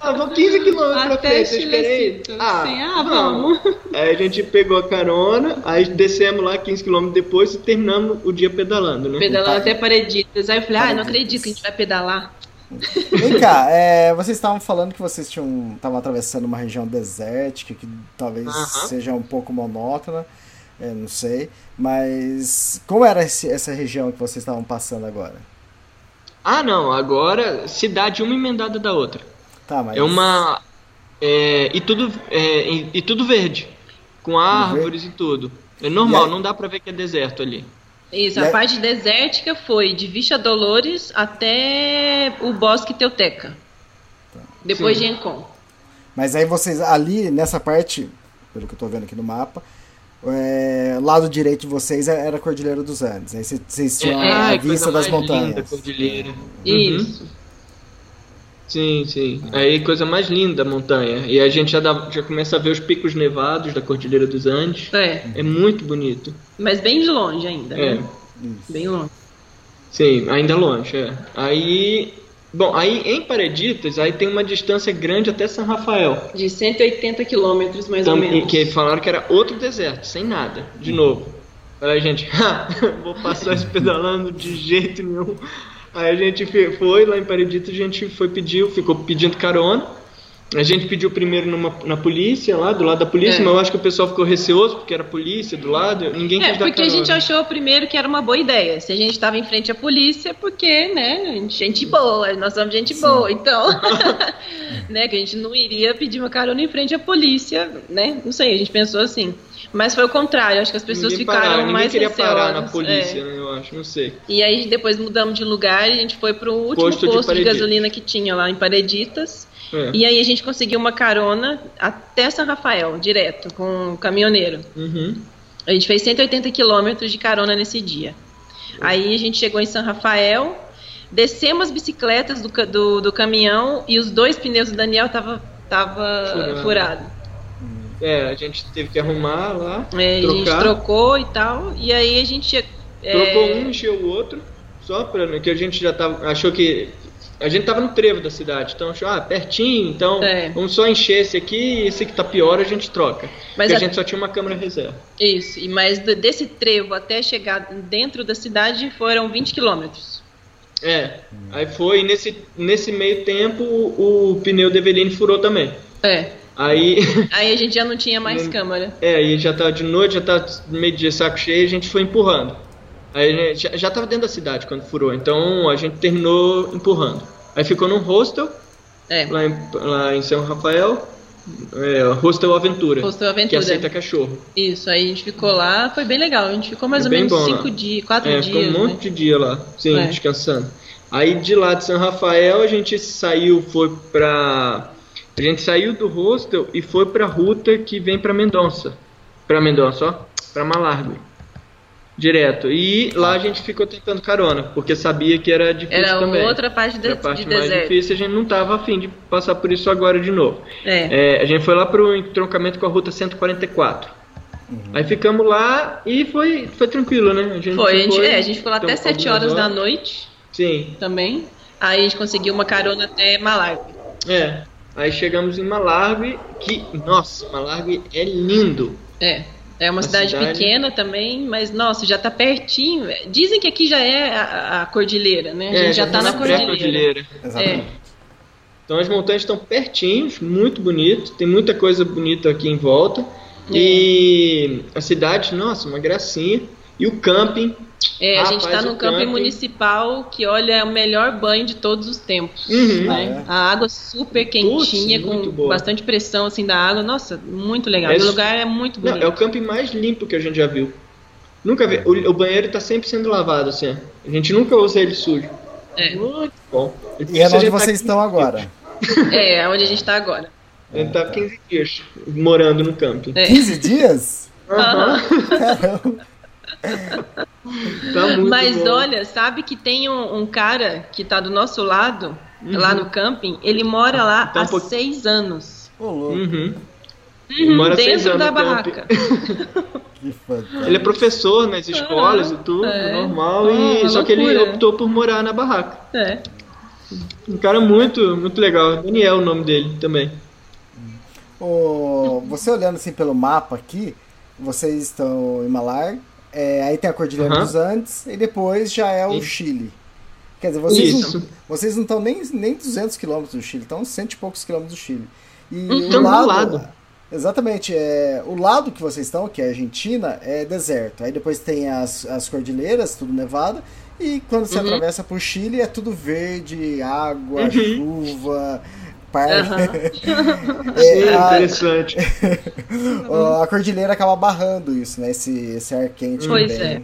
ah, vou 15 quilômetros pra Até frente, vocês querem? Chilecito. Sim, ah, vamos. Aí a gente pegou a carona, aí descemos lá 15 km depois e terminamos o dia pedalando, né? Pedalando até Pareditas. Aí eu falei, ah, não acredito que a gente vai pedalar. Vem cá, é, vocês estavam falando que vocês tinham estavam atravessando uma região desértica que talvez Aham. seja um pouco monótona, é, não sei. Mas como era esse- essa região que vocês estavam passando agora? Ah, não, agora cidade uma emendada da outra. Tá, mas É uma. é, e, tudo, é, e, e tudo verde. Com árvores e tudo. É normal, aí- não dá pra ver que é deserto ali. Isso, E a aí- parte desértica foi de Vicha Dolores até o Bosque Teuteca. Depois Sim. de Encon. Mas aí vocês, ali nessa parte, pelo que eu tô vendo aqui no mapa, é, lado direito de vocês era a Cordilheira dos Andes. Aí vocês, tinham É, a ai, vista das mais linda, montanhas. cordilheira. Uhum. Isso. Sim, sim. Aí coisa mais linda a montanha. E a gente já, dá- já começa a ver os picos nevados da Cordilheira dos Andes. É, É muito bonito. mas bem de longe ainda, É. né? Bem longe. Sim, ainda longe, é. Aí. Bom, aí em Pareditas, aí tem uma distância grande até São Rafael. De 180 quilômetros, mais ou Tam- menos. que falaram que era outro deserto, sem nada, de novo. Aí a gente, "Ha, vou passar isso pedalando de jeito nenhum. Aí a gente foi lá em Pareditas, a gente foi pedir, ficou pedindo carona. A gente pediu primeiro numa, na polícia, lá do lado da polícia, É. mas eu acho que o pessoal ficou receoso porque era polícia do lado, ninguém É, quis porque a gente achou primeiro que era uma boa ideia. Se a gente estava em frente à polícia, porque, né, gente boa, nós somos gente boa, então, né, que a gente não iria pedir uma carona em frente à polícia, né, não sei, a gente pensou assim. Mas foi o contrário, acho que as pessoas Ninguém ficaram ninguém mais queria parar na receosas, polícia, é. né, eu acho, não sei. E aí depois mudamos de lugar e a gente foi pro último Posto posto, de de, gasolina que tinha lá em Pareditas. É. E aí a gente conseguiu uma carona até São Rafael, direto, com o caminhoneiro. Uhum. A gente fez 180 quilômetros de carona nesse dia. Aí a gente chegou em São Rafael, descemos as bicicletas do, do, do caminhão e os dois pneus do Daniel tava, tava Furado. furado. É, a gente teve que arrumar lá, É, a gente trocar. trocou e tal, e aí a gente... che- Trocou é, um, encheu o outro, só pra que a gente já tava. Achou que. A gente tava no trevo da cidade, então achou, ah, pertinho, então É. vamos só encher esse aqui e esse que tá pior a gente troca. Mas a a- gente só tinha uma câmera reserva. Isso, e mas desse trevo até chegar dentro da cidade foram 20 quilômetros. É. Aí foi, e nesse, nesse meio tempo o, pneu da Eveline furou também. É. Aí. Aí a gente já não tinha mais câmera. É, aí já tá de noite, já tá meio de saco cheio, a gente foi empurrando. Aí a gente, já, já tava dentro da cidade quando furou, então a gente terminou empurrando. Aí ficou num hostel, É. lá em, lá em São Rafael, é, Hostel Aventura, Hostel Aventura. que aceita cachorro. Isso, aí a gente ficou lá, foi bem legal. A gente ficou mais É ou menos bom lá. cinco dias, quatro É, dias. ficou um né? monte de dia lá, sim, É. descansando. Aí de lá de São Rafael a gente saiu, foi pra. A gente saiu do hostel e foi pra ruta que vem pra Mendonça. Pra Mendonça, ó. Pra Malargue. Direto. E lá a gente ficou tentando carona, porque sabia que era difícil Era também. outra parte de, Era a parte de mais deserto. difícil, a gente não tava afim de passar por isso agora de novo. É. É, a gente foi lá pro entroncamento com a ruta 144. Uhum. Aí ficamos lá e foi, foi tranquilo, né? A gente Foi, a gente, foi, é, a gente ficou lá até ficamos 7 algumas horas da noite Sim, também. Aí a gente conseguiu uma carona até Malargue. é. Aí chegamos em Malargue, que, nossa, Malargue é lindo. É. É uma Uma cidade, cidade- pequena também, mas nossa, já tá pertinho. Dizem que aqui já é a, a cordilheira, né? A é, gente já tá na cordilheira. pré-cordilheira. Exatamente. Então as montanhas estão pertinhos, muito bonito, tem muita coisa bonita aqui em volta. E a cidade, nossa, uma gracinha. E o camping. É, a Rapaz, gente está no camping, camping- municipal que, olha, é o melhor banho de todos os tempos. Uhum. né? Ah, A água super quentinha, muito com boa. bastante pressão assim da água. Nossa, muito legal. É o lugar é muito Não, bonito. é o camping mais limpo que a gente já viu. Nunca vi. O, o banheiro está sempre sendo lavado, assim. ó. A gente nunca usa ele sujo. É. Muito bom. E é a onde tá vocês aqui- estão agora. É, é onde a gente tá agora. A gente tá 15 dias morando no camping. É. 15 dias? Aham. Caramba. Tá muito Mas bom. olha, sabe que tem um, um cara que tá do nosso lado, lá no camping, ele mora lá Tá um há pouco- seis anos. Ô, louco, Uhum. Uhum, Mora seis dentro anos da barraca. Ele é professor nas escolas e tudo, é. normal, e só que ele optou por morar na barraca. É. Um cara muito, muito legal. Daniel é o nome dele também. Ô, você olhando assim pelo mapa aqui, vocês estão em Malar, é, aí tem a Cordilheira Aham. dos Andes e depois já é o Isso. Chile. Quer dizer, vocês Isso. não, vocês não estão nem, nem 200 quilômetros do Chile, estão cento e poucos quilômetros do Chile. E Então, do lado. Exatamente, é, o lado que vocês estão, que é a Argentina, é deserto. Aí depois tem as, as cordilheiras, tudo nevado. E quando você Uhum. atravessa pro Chile é tudo verde, água, chuva, parque. Sim, É, a- interessante. A cordilheira acaba barrando isso, né? Esse, esse ar quente Pois também. é.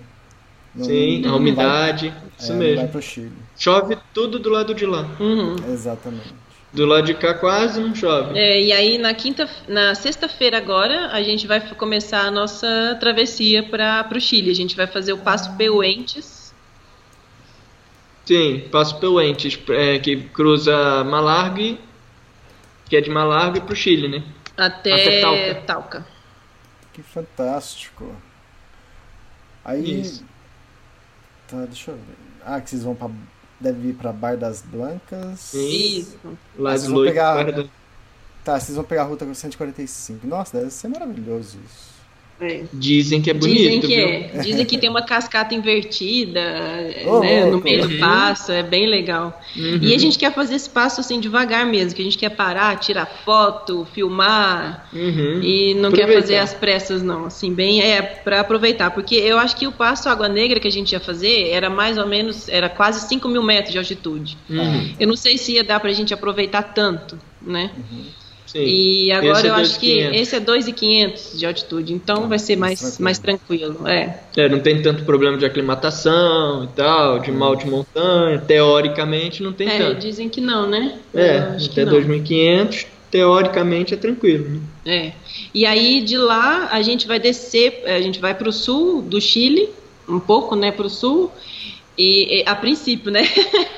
Não- Sim, não a vai- umidade. é, Isso vai mesmo. pro Chile. Chove tudo do lado de lá. Uhum. Exatamente. Do lado de cá quase não chove. É, e aí na quinta, na sexta-feira agora a gente vai começar a nossa travessia para o Chile. A gente vai fazer o Passo Peuentes. Sim, Passo Peuentes, é, que cruza Malargue, que é de Malargue pro Chile, né? Até, Até Talca. Talca. Que fantástico. Aí. Isso. Tá, deixa eu ver. Ah, que vocês vão pra. Deve ir pra Bar das Blancas. Sim. Isso. Lá Vocês de vão Loi, pegar- Tá, vocês vão pegar a ruta 145. Nossa, deve ser maravilhoso isso. É. Dizem que é bonito, Dizem que viu? é. Dizem que tem uma cascata invertida Ô, né, no meio do passo, é bem legal. Uhum. E a gente quer fazer esse passo assim devagar mesmo, que a gente quer parar, tirar foto, filmar Uhum. e não quer Aproveitar. fazer as pressas não, assim, bem é para aproveitar, porque eu acho que o passo Água Negra que a gente ia fazer era mais ou menos, era quase 5 mil metros de altitude. Uhum. Eu não sei se ia dar pra gente aproveitar tanto, né? Sim. E agora Esse é eu acho que 2.500. esse é 2.500 de altitude, então vai ser mais, tranquilo. mais tranquilo. É. É, não tem tanto problema de aclimatação e tal, de mal de montanha. Teoricamente não tem É, tanto. dizem que não, né? É, até não. 2.500, teoricamente é tranquilo. Né? É. E aí de lá a gente vai descer, a gente vai para o sul do Chile, um pouco, né, para o sul. E, a princípio, né?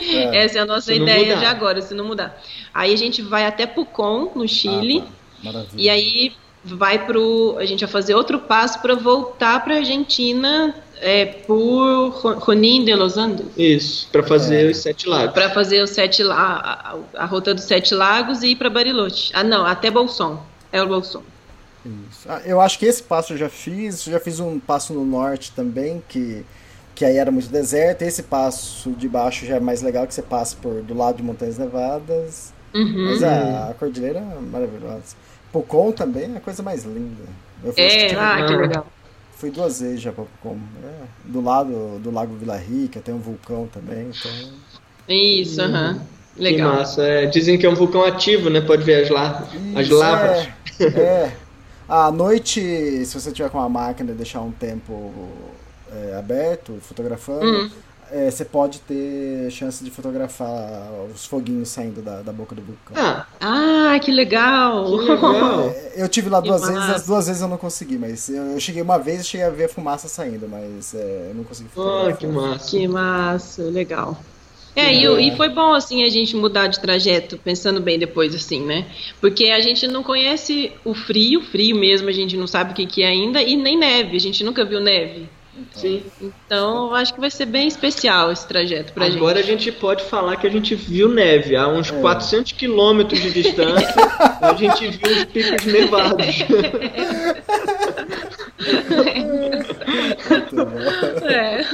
É. Essa é a nossa ideia mudar. de agora, se não mudar. Aí a gente vai até Pucón, no Chile, Ah, tá. Maravilha. e aí vai pro. A gente vai fazer outro passo para voltar para Argentina é, por Ro- Junín de los Andes. Isso, pra fazer É. os sete lagos. Para fazer os sete a- a rota dos sete lagos e ir para Bariloche. Ah, não, até Bolson. É o Bolson. Isso. Ah, eu acho que esse passo eu já fiz. Já fiz um passo no norte também, que, que aí era muito deserto. Esse passo de baixo já é mais legal, que você passa por do lado de Montanhas Nevadas. Uhum. Mas a, a cordilheira é maravilhosa. Pucon também é a coisa mais linda. Eu fui, que É, tive- ah, que legal. fui duas vezes já pra Pucon. É, do lado do Lago Vila Rica, tem um vulcão também. Então... Isso, aham. Que Legal. massa. É, dizem que é um vulcão ativo, né? Pode ver as, la as Isso, lavas. É, é. À noite, se você tiver com uma máquina e deixar um tempo é, aberto, fotografando, Hum. é, você pode ter chance de fotografar os foguinhos saindo da, da boca do vulcão. Ah, Ah, que legal. que legal. É, Eu tive lá Que duas vezes, as duas vezes eu não consegui, mas eu, eu cheguei uma vez e cheguei a ver a fumaça saindo, mas é, eu não consegui Ah, fotografar. que massa. Que massa, legal. É, e, e foi bom, assim, a gente mudar de trajeto, pensando bem depois, assim, né? Porque a gente não conhece o frio, frio mesmo, a gente não sabe o que, que é ainda, e nem neve, a gente nunca viu neve. Sim. Então, eu acho que vai ser bem especial esse trajeto pra Agora gente. a gente pode falar que a gente viu neve a uns 400 quilômetros de distância. a gente viu os picos nevados. É,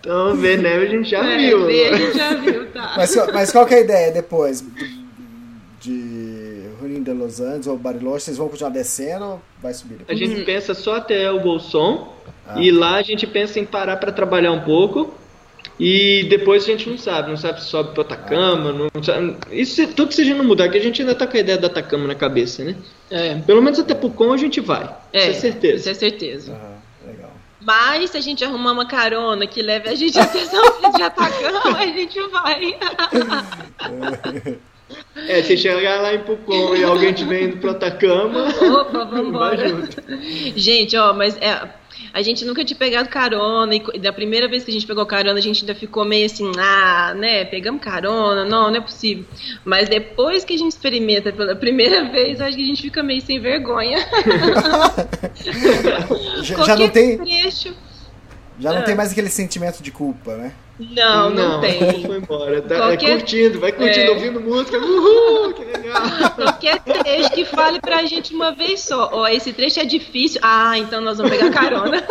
Então, ver neve a gente já é, viu. ver, a gente já viu, tá. Mas, mas qual que é a ideia depois? Los Andes ou Bariloche, vocês vão continuar descendo ou vai subir? A depois? gente pensa só até o Bolson Ah. e lá a gente pensa em parar para trabalhar um pouco e depois a gente não sabe, não sabe se sobe para Atacama, não sabe, isso tudo se a gente não mudar, que a gente ainda tá com a ideia da Atacama na cabeça, né? É, Pelo menos até Pucon a gente vai, é, isso é certeza. Isso é certeza. Legal. Mas se a gente arrumar uma carona que leve a gente até São Luís de Atacama, a gente vai. É, se chegar lá em Pucon e alguém estiver indo pro Atacama, Opa, vambora. Gente, ó, mas é, a gente nunca tinha pegado carona, e da primeira vez que a gente pegou carona, a gente ainda ficou meio assim, ah, né, pegamos carona, não, não é possível. Mas depois que a gente experimenta pela primeira vez, acho que a gente fica meio sem vergonha. Já, já não tem, trecho. já não Ah. tem mais aquele sentimento de culpa, né? Não, não, tem. Foi embora. Tá, Qualquer- é curtindo, vai curtindo, É. ouvindo música. Uhul, que legal. Qualquer trecho que fale pra gente uma vez só. Ó, esse trecho é difícil. Ah, então nós vamos pegar carona.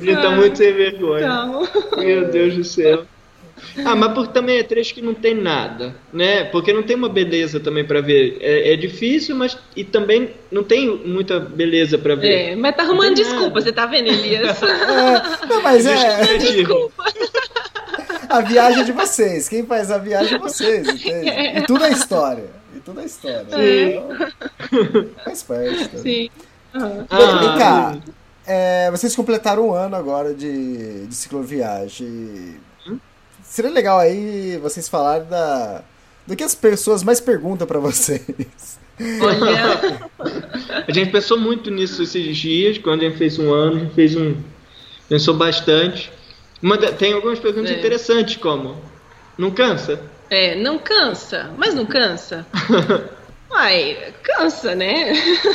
Gente tá muito sem vergonha. Então. Meu Deus do céu. Ah, mas por, também é trecho que não tem nada, né? Porque não tem uma beleza também pra ver. É, é difícil, mas e também não tem muita beleza pra ver. É, mas tá arrumando desculpa, nada. você tá vendo, Elias? É, não, mas é Justificativo. a viagem é de vocês. Quem faz a viagem é vocês, entende? E tudo é história. E tudo é história. Então, faz parte. tá? Sim. Ah, Vem cá, é, vocês completaram um ano agora de, de cicloviagem. Seria legal aí vocês falarem da, do que as pessoas mais perguntam pra vocês. Olha, A gente pensou muito nisso esses dias, quando a gente fez um ano, a gente fez um. Pensou bastante. Uma da- tem algumas perguntas É. interessantes, como. Não cansa? é, não cansa, mas não cansa. Uai, cansa, né?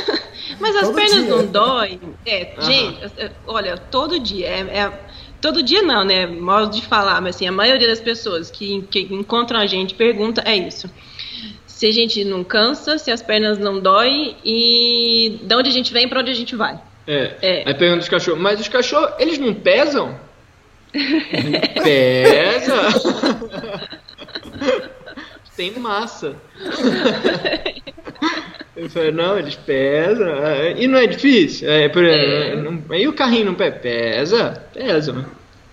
Mas as Todo pernas dia. não doem. É, gente, olha, todo dia. É, é- todo dia não, né? Modo de falar, mas assim, a maioria das pessoas que, que encontram a gente pergunta é isso. Se a gente não cansa, se as pernas não doem e de onde a gente vem pra onde a gente vai. É. É. Aí pergunta os cachorros, mas os cachorros, eles não pesam? Pesa? Tem massa. Eu falei, não, eles pesam. é, E não é difícil? É, por, É. não- e o carrinho não pesa? Pesa, pesa. mas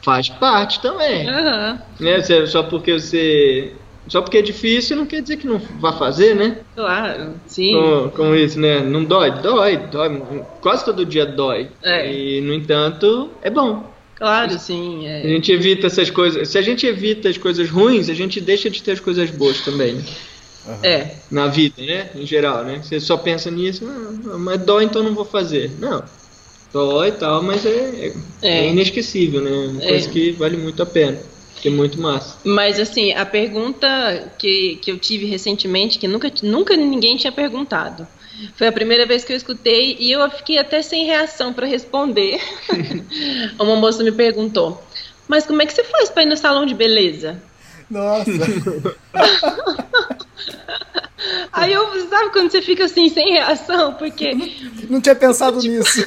Faz parte também. Aham, Né? Você- Só porque você. Só porque é difícil não quer dizer que não vai fazer, né? claro, sim. Com, isso, né? Não dói? Dói, dói. Quase todo dia dói. É. E, no entanto, é bom. Claro, sim. A É. gente evita essas coisas. Se a gente evita as coisas ruins, a gente deixa de ter as coisas boas também. né? É. Na vida, né? Em geral, né? Você só pensa nisso, "Ah, mas dói, então não vou fazer. Não. Dói e tal, mas é, é, É. é inesquecível, né? Uma É. coisa que vale muito a pena. Que é muito massa. Mas assim, a pergunta que, que eu tive recentemente, que nunca, nunca ninguém tinha perguntado. Foi a primeira vez que eu escutei e eu fiquei até sem reação para responder. Uma moça me perguntou: Mas como é que você faz para ir no salão de beleza? Nossa, Aí eu, sabe quando você fica assim, sem reação? Porque não tinha pensado nisso.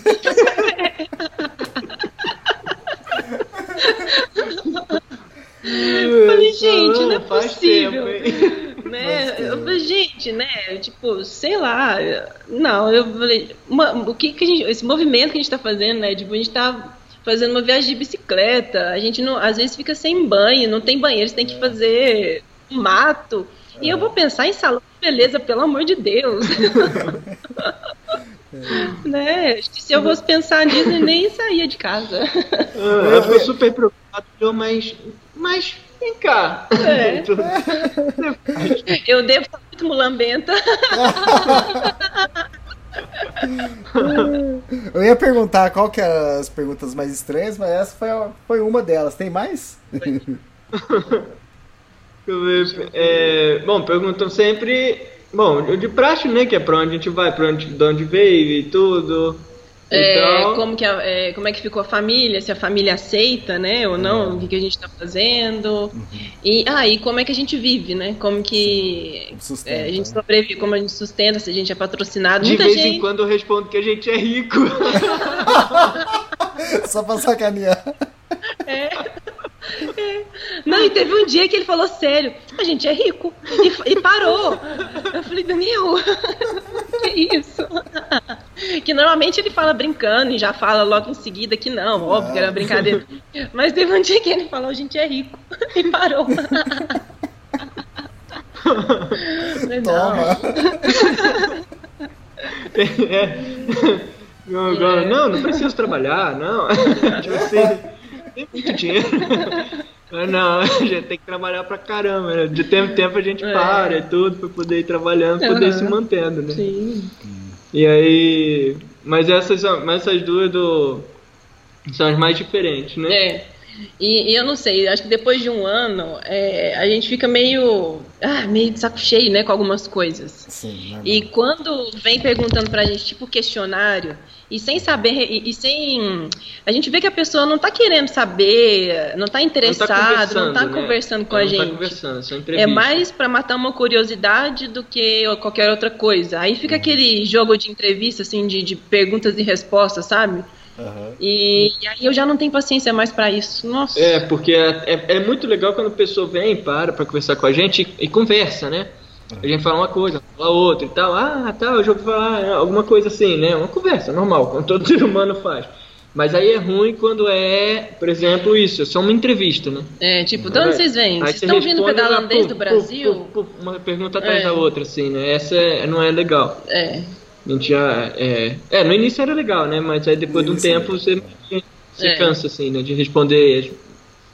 eu falei, gente, não é possível. tempo, né? Eu falei, gente, né? Tipo, sei lá. Não, eu falei, uma- o que, que a gente. Esse movimento que a gente tá fazendo, né? Tipo, a gente tá fazendo uma viagem de bicicleta. A gente não, às vezes fica sem banho, não tem banheiro, você tem que fazer um mato. E eu vou pensar em salão de beleza, pelo amor de Deus. né? Acho que se eu fosse pensar nisso, eu nem saía de casa. Ah, Ela ficou super preocupada, falou, mas. Mas, vem cá. É. Eu devo estar muito mulambenta. Eu ia perguntar qual que eram as perguntas mais estranhas, mas essa foi, foi uma delas. Tem mais? Eu ver. É, bom, perguntam sempre. Bom, o de praxe, né? Que é pra onde a gente vai, pra onde, de onde veio e tudo. É, então, como, que a- é, como é que ficou a família, se a família aceita, né, ou não, o que, que a gente está fazendo. E, ah, e como é que a gente vive, né? Como que Sustenta, é, a gente né? sobrevive, como a gente sustenta, se a gente é patrocinado. de Muita vez gente. em quando eu respondo que a gente é rico. Só pra sacanear. Não, e teve um dia que ele falou sério. a gente é rico. E, e parou. Eu falei, Daniel, que isso? Que normalmente ele fala brincando e já fala logo em seguida que não, óbvio que era brincadeira. Mas teve um dia que ele falou, a gente é rico. E parou. Falei, não. Toma. É. Não, É. não, não preciso trabalhar, não. tipo assim, tem muito dinheiro. Mas Não, a gente tem que trabalhar pra caramba. né? De tempo em tempo a gente É. para e tudo pra poder ir trabalhando, poder Aham. se mantendo, né? Sim. E aí. Mas essas, mas essas duas do. São as mais diferentes, né? É. E, e eu não sei, acho que depois de um ano, é, a gente fica meio. Ah, meio de saco cheio, né, com algumas coisas. Sim, normal. E quando vem perguntando pra gente, tipo questionário, e sem saber, e, e sem. A gente vê que a pessoa não tá querendo saber, não tá interessada, não tá né? conversando com Ela a não tá gente. conversando, só É entrevista. mais pra matar uma curiosidade do que qualquer outra coisa. Aí fica aquele jogo de entrevista, assim, de, de perguntas e respostas, sabe? Aham. E, e aí eu já não tenho paciência mais pra isso. Nossa. É, porque é, é, é muito legal quando a pessoa vem, para pra conversar com a gente e, e conversa, né? A gente fala uma coisa, fala outra e tal. Ah, tá, eu já ouvi falar é, alguma coisa assim, né? Uma conversa normal, como todo ser humano faz. Mas aí é ruim quando é, por exemplo, isso, é só uma entrevista, né? É, tipo, de onde Aí- vocês vêm? Vocês você estão vindo pedalando ah, desde o Brasil? puf, puf, puf, uma pergunta atrás É. da outra, assim, né? Essa é- não é legal. É. A gente já. É, é, no início era legal, né? Mas aí depois de um tempo você, você É. cansa, assim, né? De responder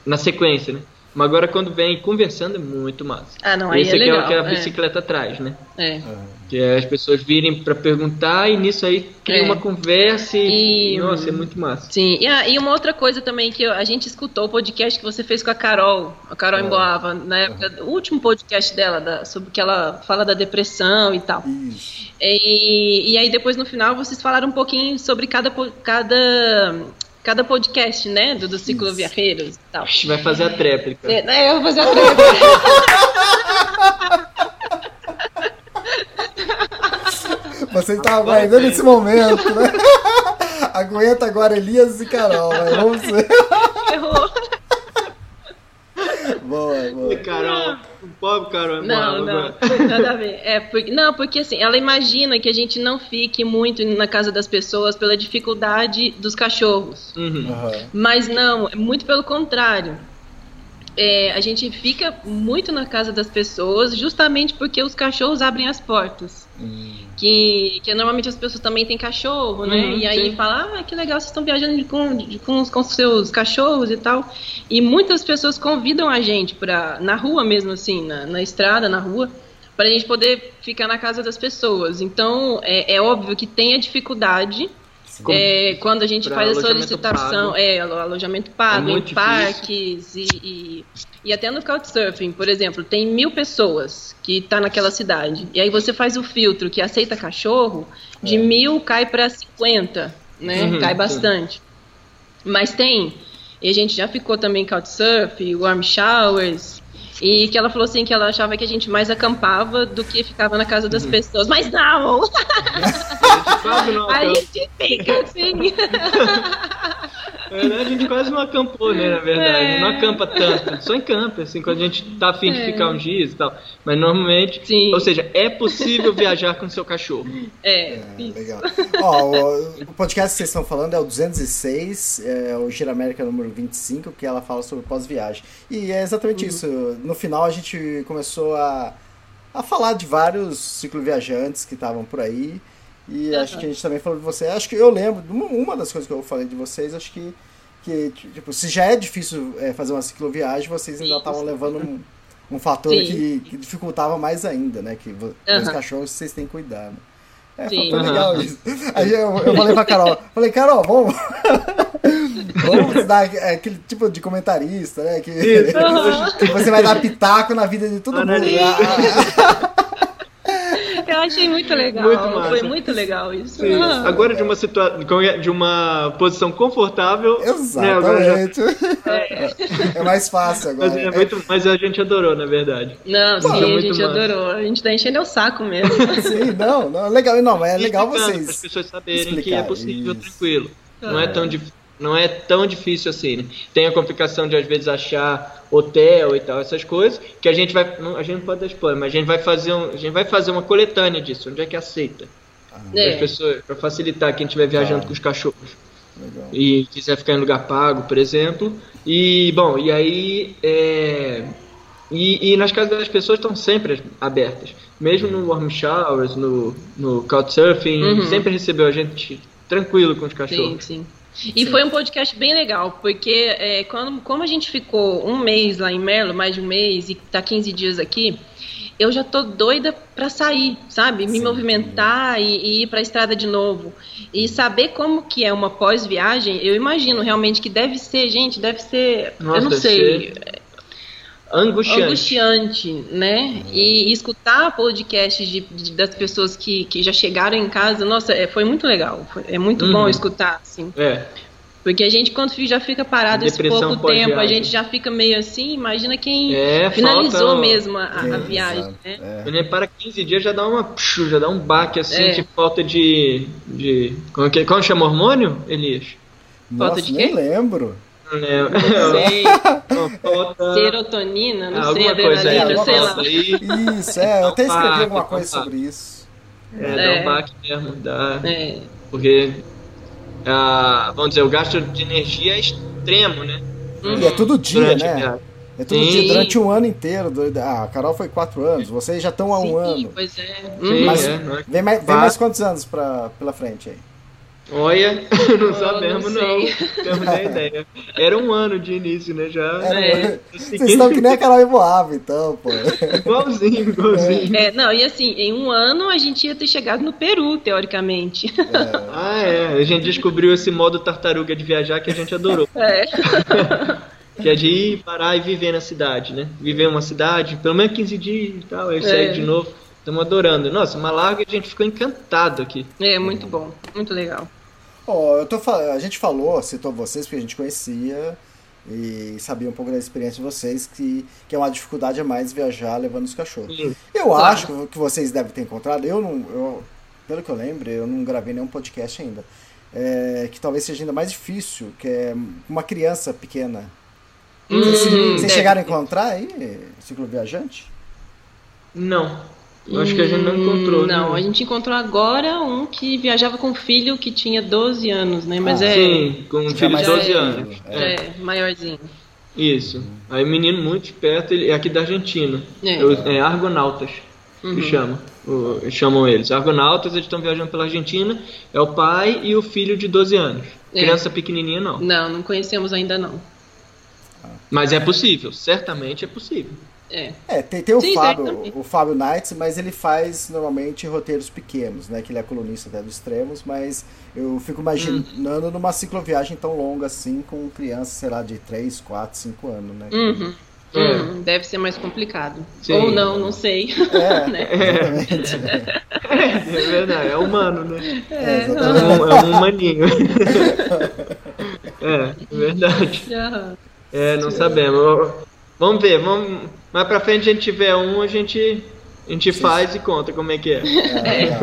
na sequência, né? Mas agora quando vem conversando é muito massa. Ah, não, aí Esse é é o legal. que a é. bicicleta traz, né? É. Que é as pessoas virem pra perguntar e nisso aí cria É. uma conversa e. E- Nossa, é muito massa. Sim, e, ah, e uma outra coisa também que eu- a gente escutou o podcast que você fez com a Carol, a Carol Emboava, na época, o último podcast dela, da- sobre que ela fala da depressão e tal. Isso. E, e aí depois no final vocês falaram um pouquinho sobre cada, cada, cada podcast, né, do, do Ciclo Isso. Viajeros e tal. A gente vai fazer a tréplica. É, né, eu vou fazer a tréplica. Você estava aguardando esse momento, né? Aguenta agora Elias e Carol, né? Vamos ver. Errou. Boa, boa. Carol, o pobre Carol. Não, não, nada a ver. É, porque, não, porque assim, ela imagina que a gente não fique muito na casa das pessoas pela dificuldade dos cachorros. Uhum. Aham. Mas não, é muito pelo contrário. É, a gente fica muito na casa das pessoas justamente porque os cachorros abrem as portas. Que, que normalmente as pessoas também têm cachorro, né? Uhum, e aí sim. fala, ah, que legal, vocês estão viajando com, com, os, com seus cachorros e tal. E muitas pessoas convidam a gente pra, na rua mesmo, assim, na, na estrada, na rua, pra gente poder ficar na casa das pessoas. Então, é, é óbvio que tem a dificuldade é, quando a gente faz a solicitação, pago. é, alo- alojamento pago, É em parques e, e, e até no Couchsurfing, por exemplo, tem mil pessoas que tá naquela cidade. E aí você faz o filtro que aceita cachorro, de mil cai para 50, né? Uhum, cai sim. bastante. Mas tem, e a gente já ficou também em Couchsurfing, Warm Showers, e que ela falou assim que ela achava que a gente mais acampava do que ficava na casa Uhum. das pessoas. Mas não! Não A acampa. gente fica assim. É, né, a gente quase não acampou, né, na verdade. É. Não acampa tanto. Só encampa, assim, quando a gente tá afim de ficar uns dias e tal. Mas normalmente. Sim. Ou seja, é possível viajar com seu cachorro. É, É, isso. legal. Ó, o, podcast que vocês estão falando é o 206, é o Gira América número 25, que ela fala sobre pós-viagem. E é exatamente isso. No final a gente começou a, a falar de vários cicloviajantes que estavam por aí. E acho que a gente também falou de você. Acho que eu lembro, uma- das coisas que eu falei de vocês, acho que, que tipo, se já é difícil é, fazer uma cicloviagem, vocês ainda estavam levando um, um fator que, que dificultava mais ainda, né? Que vo- os cachorros vocês têm que cuidar. Né? É, Sim. foi legal Aham. isso. Aí eu, eu falei pra Carol, falei, Carol, vamos. vamos dar aquele tipo de comentarista, né? Que, que você vai dar pitaco na vida de todo Ah, mundo. né? né? Eu achei muito legal. Muito massa. Foi muito legal isso. Sim. Ah. Agora de uma situação, de uma posição confortável. Né, agora já- Exatamente. É mais fácil agora. mas, é muito- mas a gente adorou, na verdade. Não, Pô, sim, é a gente massa. adorou. A gente tá enchendo o saco mesmo. Sim, não, não, é legal, não, mas é legal vocês. Para as pessoas saberem que é possível, isso. tranquilo. Não é tão difícil. Não é tão difícil assim, né? Tem a complicação de às vezes achar hotel e tal, essas coisas, que a gente vai. não- A gente não pode dar spoiler, mas a gente vai fazer, um, a gente vai fazer uma coletânea disso, onde é que aceita. É. As pessoas, pra facilitar quem estiver viajando Tá. com os cachorros Legal. e quiser ficar em lugar pago, por exemplo. E, bom, e aí. é, E, e nas casas das pessoas estão sempre abertas. Mesmo no warm showers, no, no couchsurfing, Uhum. sempre recebeu a gente tranquilo com os Sim, cachorros. sim. E foi um podcast bem legal, porque é, quando, como a gente ficou um mês lá em Merlo, mais de um mês, e tá 15 dias aqui, eu já tô doida pra sair, sabe? Me Sim. movimentar e, e ir pra estrada de novo. E saber como que é uma pós-viagem, eu imagino realmente que deve ser, gente, deve ser, Nossa, eu não sei, Angustiante. angustiante, né? E, e escutar podcasts de, de- das pessoas que, que já chegaram em casa, nossa, é, foi muito legal. Foi- é muito Uhum. bom escutar, assim. É, Porque a gente, quando já fica parado esse pouco tempo, a gente já fica meio assim, imagina quem É, finalizou falta- mesmo a, a- Sim, viagem, né? É. para 15 dias já dá uma. Já dá um baque assim, É. de falta de. de como, que, como chama hormônio, Elias? Falta Nossa, de nem quê? Não lembro. Serotonina, não Ah, sei, adrenalina, sei lá. Isso, é, eu até escrevi alguma coisa sobre isso. É, dá É. um baque mesmo, dá. É, Porque, ah, vamos dizer, o gasto de energia é extremo, né? E é todo dia, Durante né? É todo Sim. dia, durante um ano inteiro. Ah, a Carol foi quatro anos, vocês já estão há um sim, ano. pois é. Sim, Uhum. Mas- é, é? Vem mais, vem mais quantos anos pra, pela frente aí? Olha, não Oh, sabemos não não, sei. temos nem ideia. Era um ano de início, né? Já. É. Vocês estão que nem a Carol e Moab, então, pô. Igualzinho, igualzinho. É, não, e assim, em um ano a gente ia ter chegado no Peru, teoricamente. Ah, é. A gente descobriu esse modo tartaruga de viajar que a gente adorou. É. Que é de ir, parar e viver na cidade, né? Viver uma cidade, pelo menos 15 dias e tal, aí É. segue de novo. Estamos adorando. Nossa, Malaga a gente ficou encantado aqui. É, muito bom, muito legal. Ó, eu tô, a gente falou, citou vocês, porque a gente conhecia e sabia um pouco da experiência de vocês, que, que é uma dificuldade a mais viajar levando os cachorros. Sim. Eu Claro. acho que- vocês devem ter encontrado, eu não, eu, pelo que eu lembro, eu não gravei nenhum podcast ainda, é, que talvez seja ainda mais difícil, que é uma criança pequena. Vocês, Hum, vocês deve chegaram a encontrar aí, ciclo viajante? Não. Eu acho que a gente não encontrou. Hum, Não, né? a gente encontrou agora um que viajava com um filho que tinha 12 anos, né? Mas Ah, é, Sim, com um filho de mais 12 velho, anos. é. é, maiorzinho. Isso. Aí o menino muito esperto, ele é aqui da Argentina. É. Eu- É, Argonautas, Uhum. que chamam. o- chamam eles. Argonautas, eles estão viajando pela Argentina. É o pai e o filho de 12 anos. É. Criança pequenininha não. Não, não conhecemos ainda não. Mas é possível, certamente é possível. É. É, tem, tem o Sim, Fábio, certamente. o Fábio Knights, mas ele faz normalmente roteiros pequenos, né? Que ele é colunista até do Extremos, mas eu fico imaginando numa cicloviagem tão longa assim, com crianças, sei lá, de 3, 4, 5 anos, né? Uhum. É. Uhum, Deve ser mais complicado. Sim. Ou não, não sei. É, Né? exatamente. É verdade, é humano, né? É, É exatamente. um, é um humaninho. é, verdade. Aham. É, não sabemos. Vamos ver, vamos. Mais pra frente a gente tiver um, a gente. A gente faz e conta como é que é. É.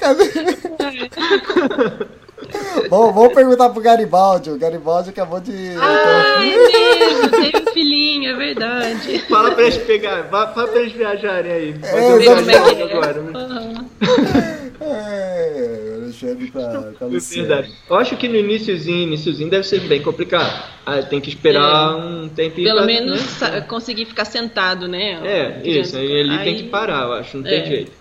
Cadê? Bom, vamos perguntar pro Garibaldi. O Garibaldi acabou de. Ah, é mesmo, teve um filhinho, é verdade. Fala pra eles pegar, fala pra eles viajarem aí. É, viajante agora, né? Aham. É, Alexandre É Luciano. verdade. Eu acho que no iníciozinho, iníciozinho deve ser bem complicado. Ah, tem que esperar um tempinho. Pelo pra- menos né? conseguir ficar sentado, né? É, isso. Aí ali tem que parar, eu acho. Não É. tem jeito.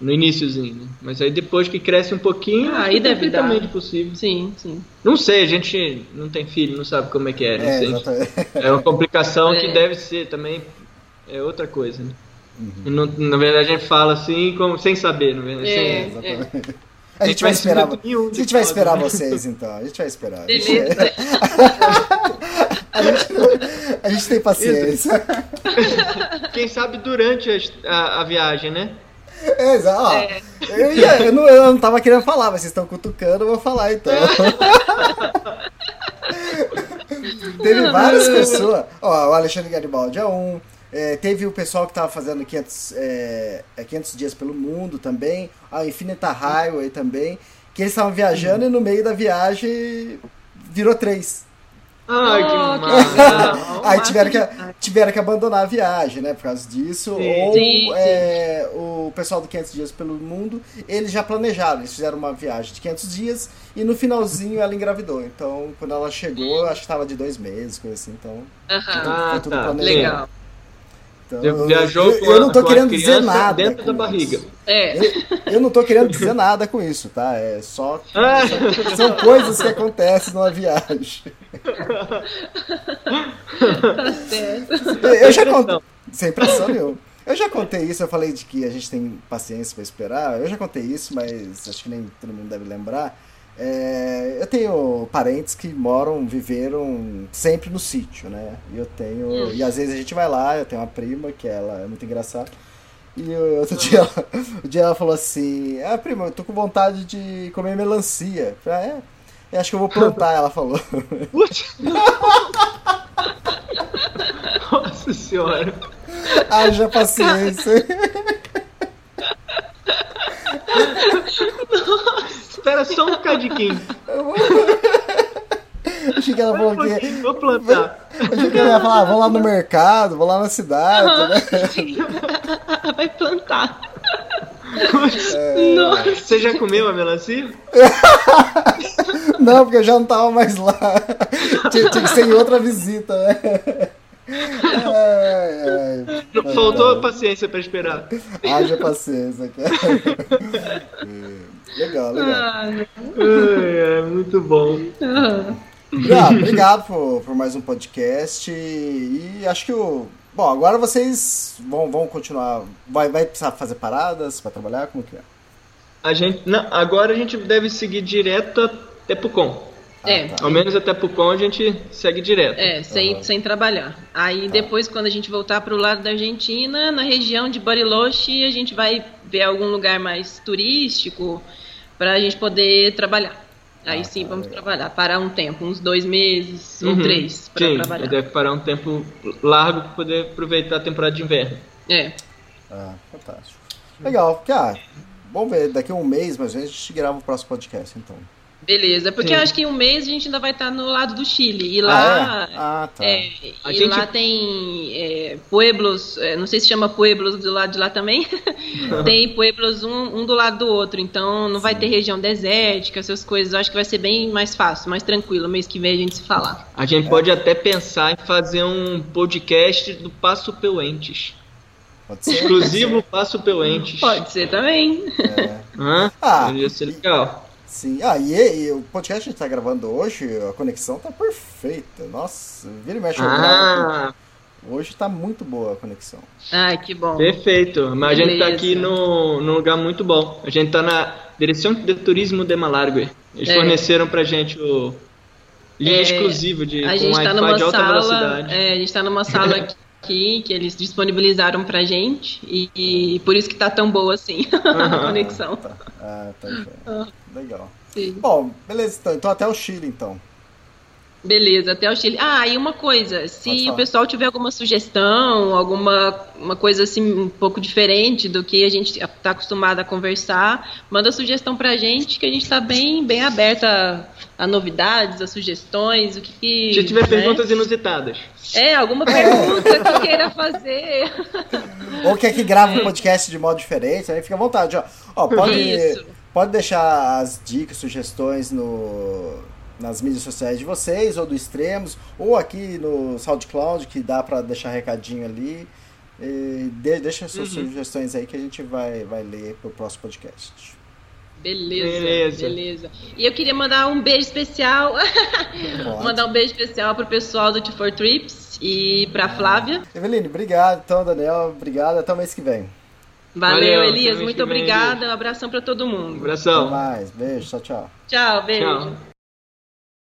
No iníciozinho, né? Mas aí depois que cresce um pouquinho, Ah, aí é deve dar. perfeitamente possível. Sim, sim. Não sei, a gente não tem filho, não sabe como é que é. Não É, exatamente. É uma complicação É. que deve ser também. É outra coisa, né? Uhum. Não- na verdade a gente fala assim, como, sem saber, na verdade. É. sem- Exatamente. A gente vai esperar. A gente vai esperar né? vocês então. A gente vai esperar. A gente, Beleza. a gente- a gente tem paciência. Quem sabe durante a, a- a viagem, né? É, exa- ó, É. Eu, ia- eu não, eu não tava querendo falar, mas vocês estão cutucando, eu vou falar então. Teve várias pessoas. Ó, o Alexandre Garibaldi é um. É, teve o pessoal que tava fazendo 500, é, é, 500 dias pelo mundo também, a Infinita Highway também, que eles estavam viajando e no meio da viagem virou três. Ai, que Oh. Aí tiveram que, tiveram que abandonar a viagem, né, por causa disso. Sim. Ou Sim, é, o pessoal do 500 Dias pelo Mundo, eles já planejaram, eles fizeram uma viagem de 500 dias e no finalzinho ela engravidou. Então, quando ela chegou, acho que estava de dois meses, coisa assim. Então, Aham. Ah, foi tudo tá. planejado. Legal. Então Viajou eu, com eu não tô querendo dizer nada. dentro da barriga. É, Eu, eu não tô querendo dizer nada com isso, tá? É só. Ah. São coisas que acontecem numa viagem. tá certo. Eu já contei. Sem pressão nenhuma. Eu já contei isso, eu falei de que a gente tem paciência pra esperar. Eu já contei isso, mas acho que nem todo mundo deve lembrar. É, eu tenho parentes que moram, viveram sempre no sítio, né? E eu tenho. E às vezes a gente vai lá, eu tenho uma prima que ela é muito engraçada. E o- outro dia, ela, o dia ela falou assim: Ah, prima, eu tô com vontade de comer melancia. Eu falei, ah, é? Eu acho que eu vou plantar, ela falou. Putz. Nossa senhora. Haja paciência. Espera só um bocadinho. Achei que ela falou que. Vou plantar. Achei que ela ia falar, ah, vou lá no mercado, vou lá na cidade, né? Vai plantar. É. Nossa. Você já comeu a melancia? Não, porque eu já não tava mais lá. Tinha, tinha que ser em outra visita, né? Ai, ai. Faltou paciência pra esperar. Haja paciência, cara. Legal, legal. Ah, é muito bom. Ah. Obrigado por, por mais um podcast. E acho que o. Bom, agora vocês vão, vão continuar. Vai, vai precisar fazer paradas pra trabalhar? Como que é? A gente, não, agora a gente deve seguir direto até Pucon. É, Ao menos até Pucon a gente segue direto. é, sem, sem trabalhar. Aí depois, quando a gente voltar pro lado da Argentina, na região de Bariloche, a gente vai ver algum lugar mais turístico pra gente poder trabalhar. Aí sim, vamos trabalhar. Parar um tempo, uns dois meses ou Uhum. três pra Sim, trabalhar. deve parar um tempo largo para poder aproveitar a temporada de inverno. É. Ah, fantástico. Legal, ah, vamos ver, daqui a um mês mais ou menos a gente grava o próximo podcast, então. Beleza, porque Sim. eu acho que em um mês a gente ainda vai estar no lado do Chile. E lá. Ah, é? Ah, tá. é, A e gente- lá tem é, pueblos, é, não sei se chama pueblos do lado de lá também. tem pueblos um, um do lado do outro, então não vai ter região desértica, essas coisas. Eu acho que vai ser bem mais fácil, mais tranquilo. Mês que vem a gente se falar. A gente pode até pensar em fazer um podcast do Passo Peuentes. Pode ser? Exclusivo Passo Peuentes. Pode ser também. É, Hã? Ah. Ia ser legal. Sim. Ah, e, e o podcast que a gente tá gravando hoje, a conexão tá perfeita. Nossa, vira e mexe. Ah, Hoje tá muito boa a conexão. Ai, que bom. perfeito. Mas a gente tá Beleza. aqui no, num lugar muito bom. A gente tá na Direção de Turismo de Malargue. Eles É. forneceram pra gente o linha É, exclusivo de a com gente tá Wi-Fi numa de alta sala, velocidade. é, a gente tá numa sala aqui que eles disponibilizaram pra gente e, e por isso que tá tão boa assim a conexão. Tá. Ah, tá joia. Legal. Sim. Bom, beleza, então, então até o Chile, então. Beleza, até o Chile. Ah, e uma coisa, se o pessoal tiver alguma sugestão, alguma uma coisa assim um pouco diferente do que a gente está acostumado a conversar, manda sugestão pra gente que a gente está bem bem aberta a, a novidades, a sugestões, o que, que Se tiver né? perguntas inusitadas. É, alguma pergunta que queira fazer. Ou quer que grave um podcast de modo diferente, aí fica à vontade, ó. Ó, pode, Isso. pode deixar as dicas, sugestões no, nas mídias sociais de vocês, ou do Extremos, ou aqui no SoundCloud, que dá pra deixar recadinho ali. E de- deixa suas Uhum. sugestões aí que a gente vai, vai ler pro próximo podcast. Beleza, Beleza. beleza. E eu queria mandar um beijo especial. Mandar um beijo especial pro pessoal do T4 Trips e pra Flávia. Eveline, obrigado. Então, Daniel, obrigado. Até o mês que vem. Valeu, Valeu, até Elias. Muito obrigada. Um abração pra todo Um mundo. Até abração. mais. Beijo. Tchau, tchau. Tchau, beijo. Tchau.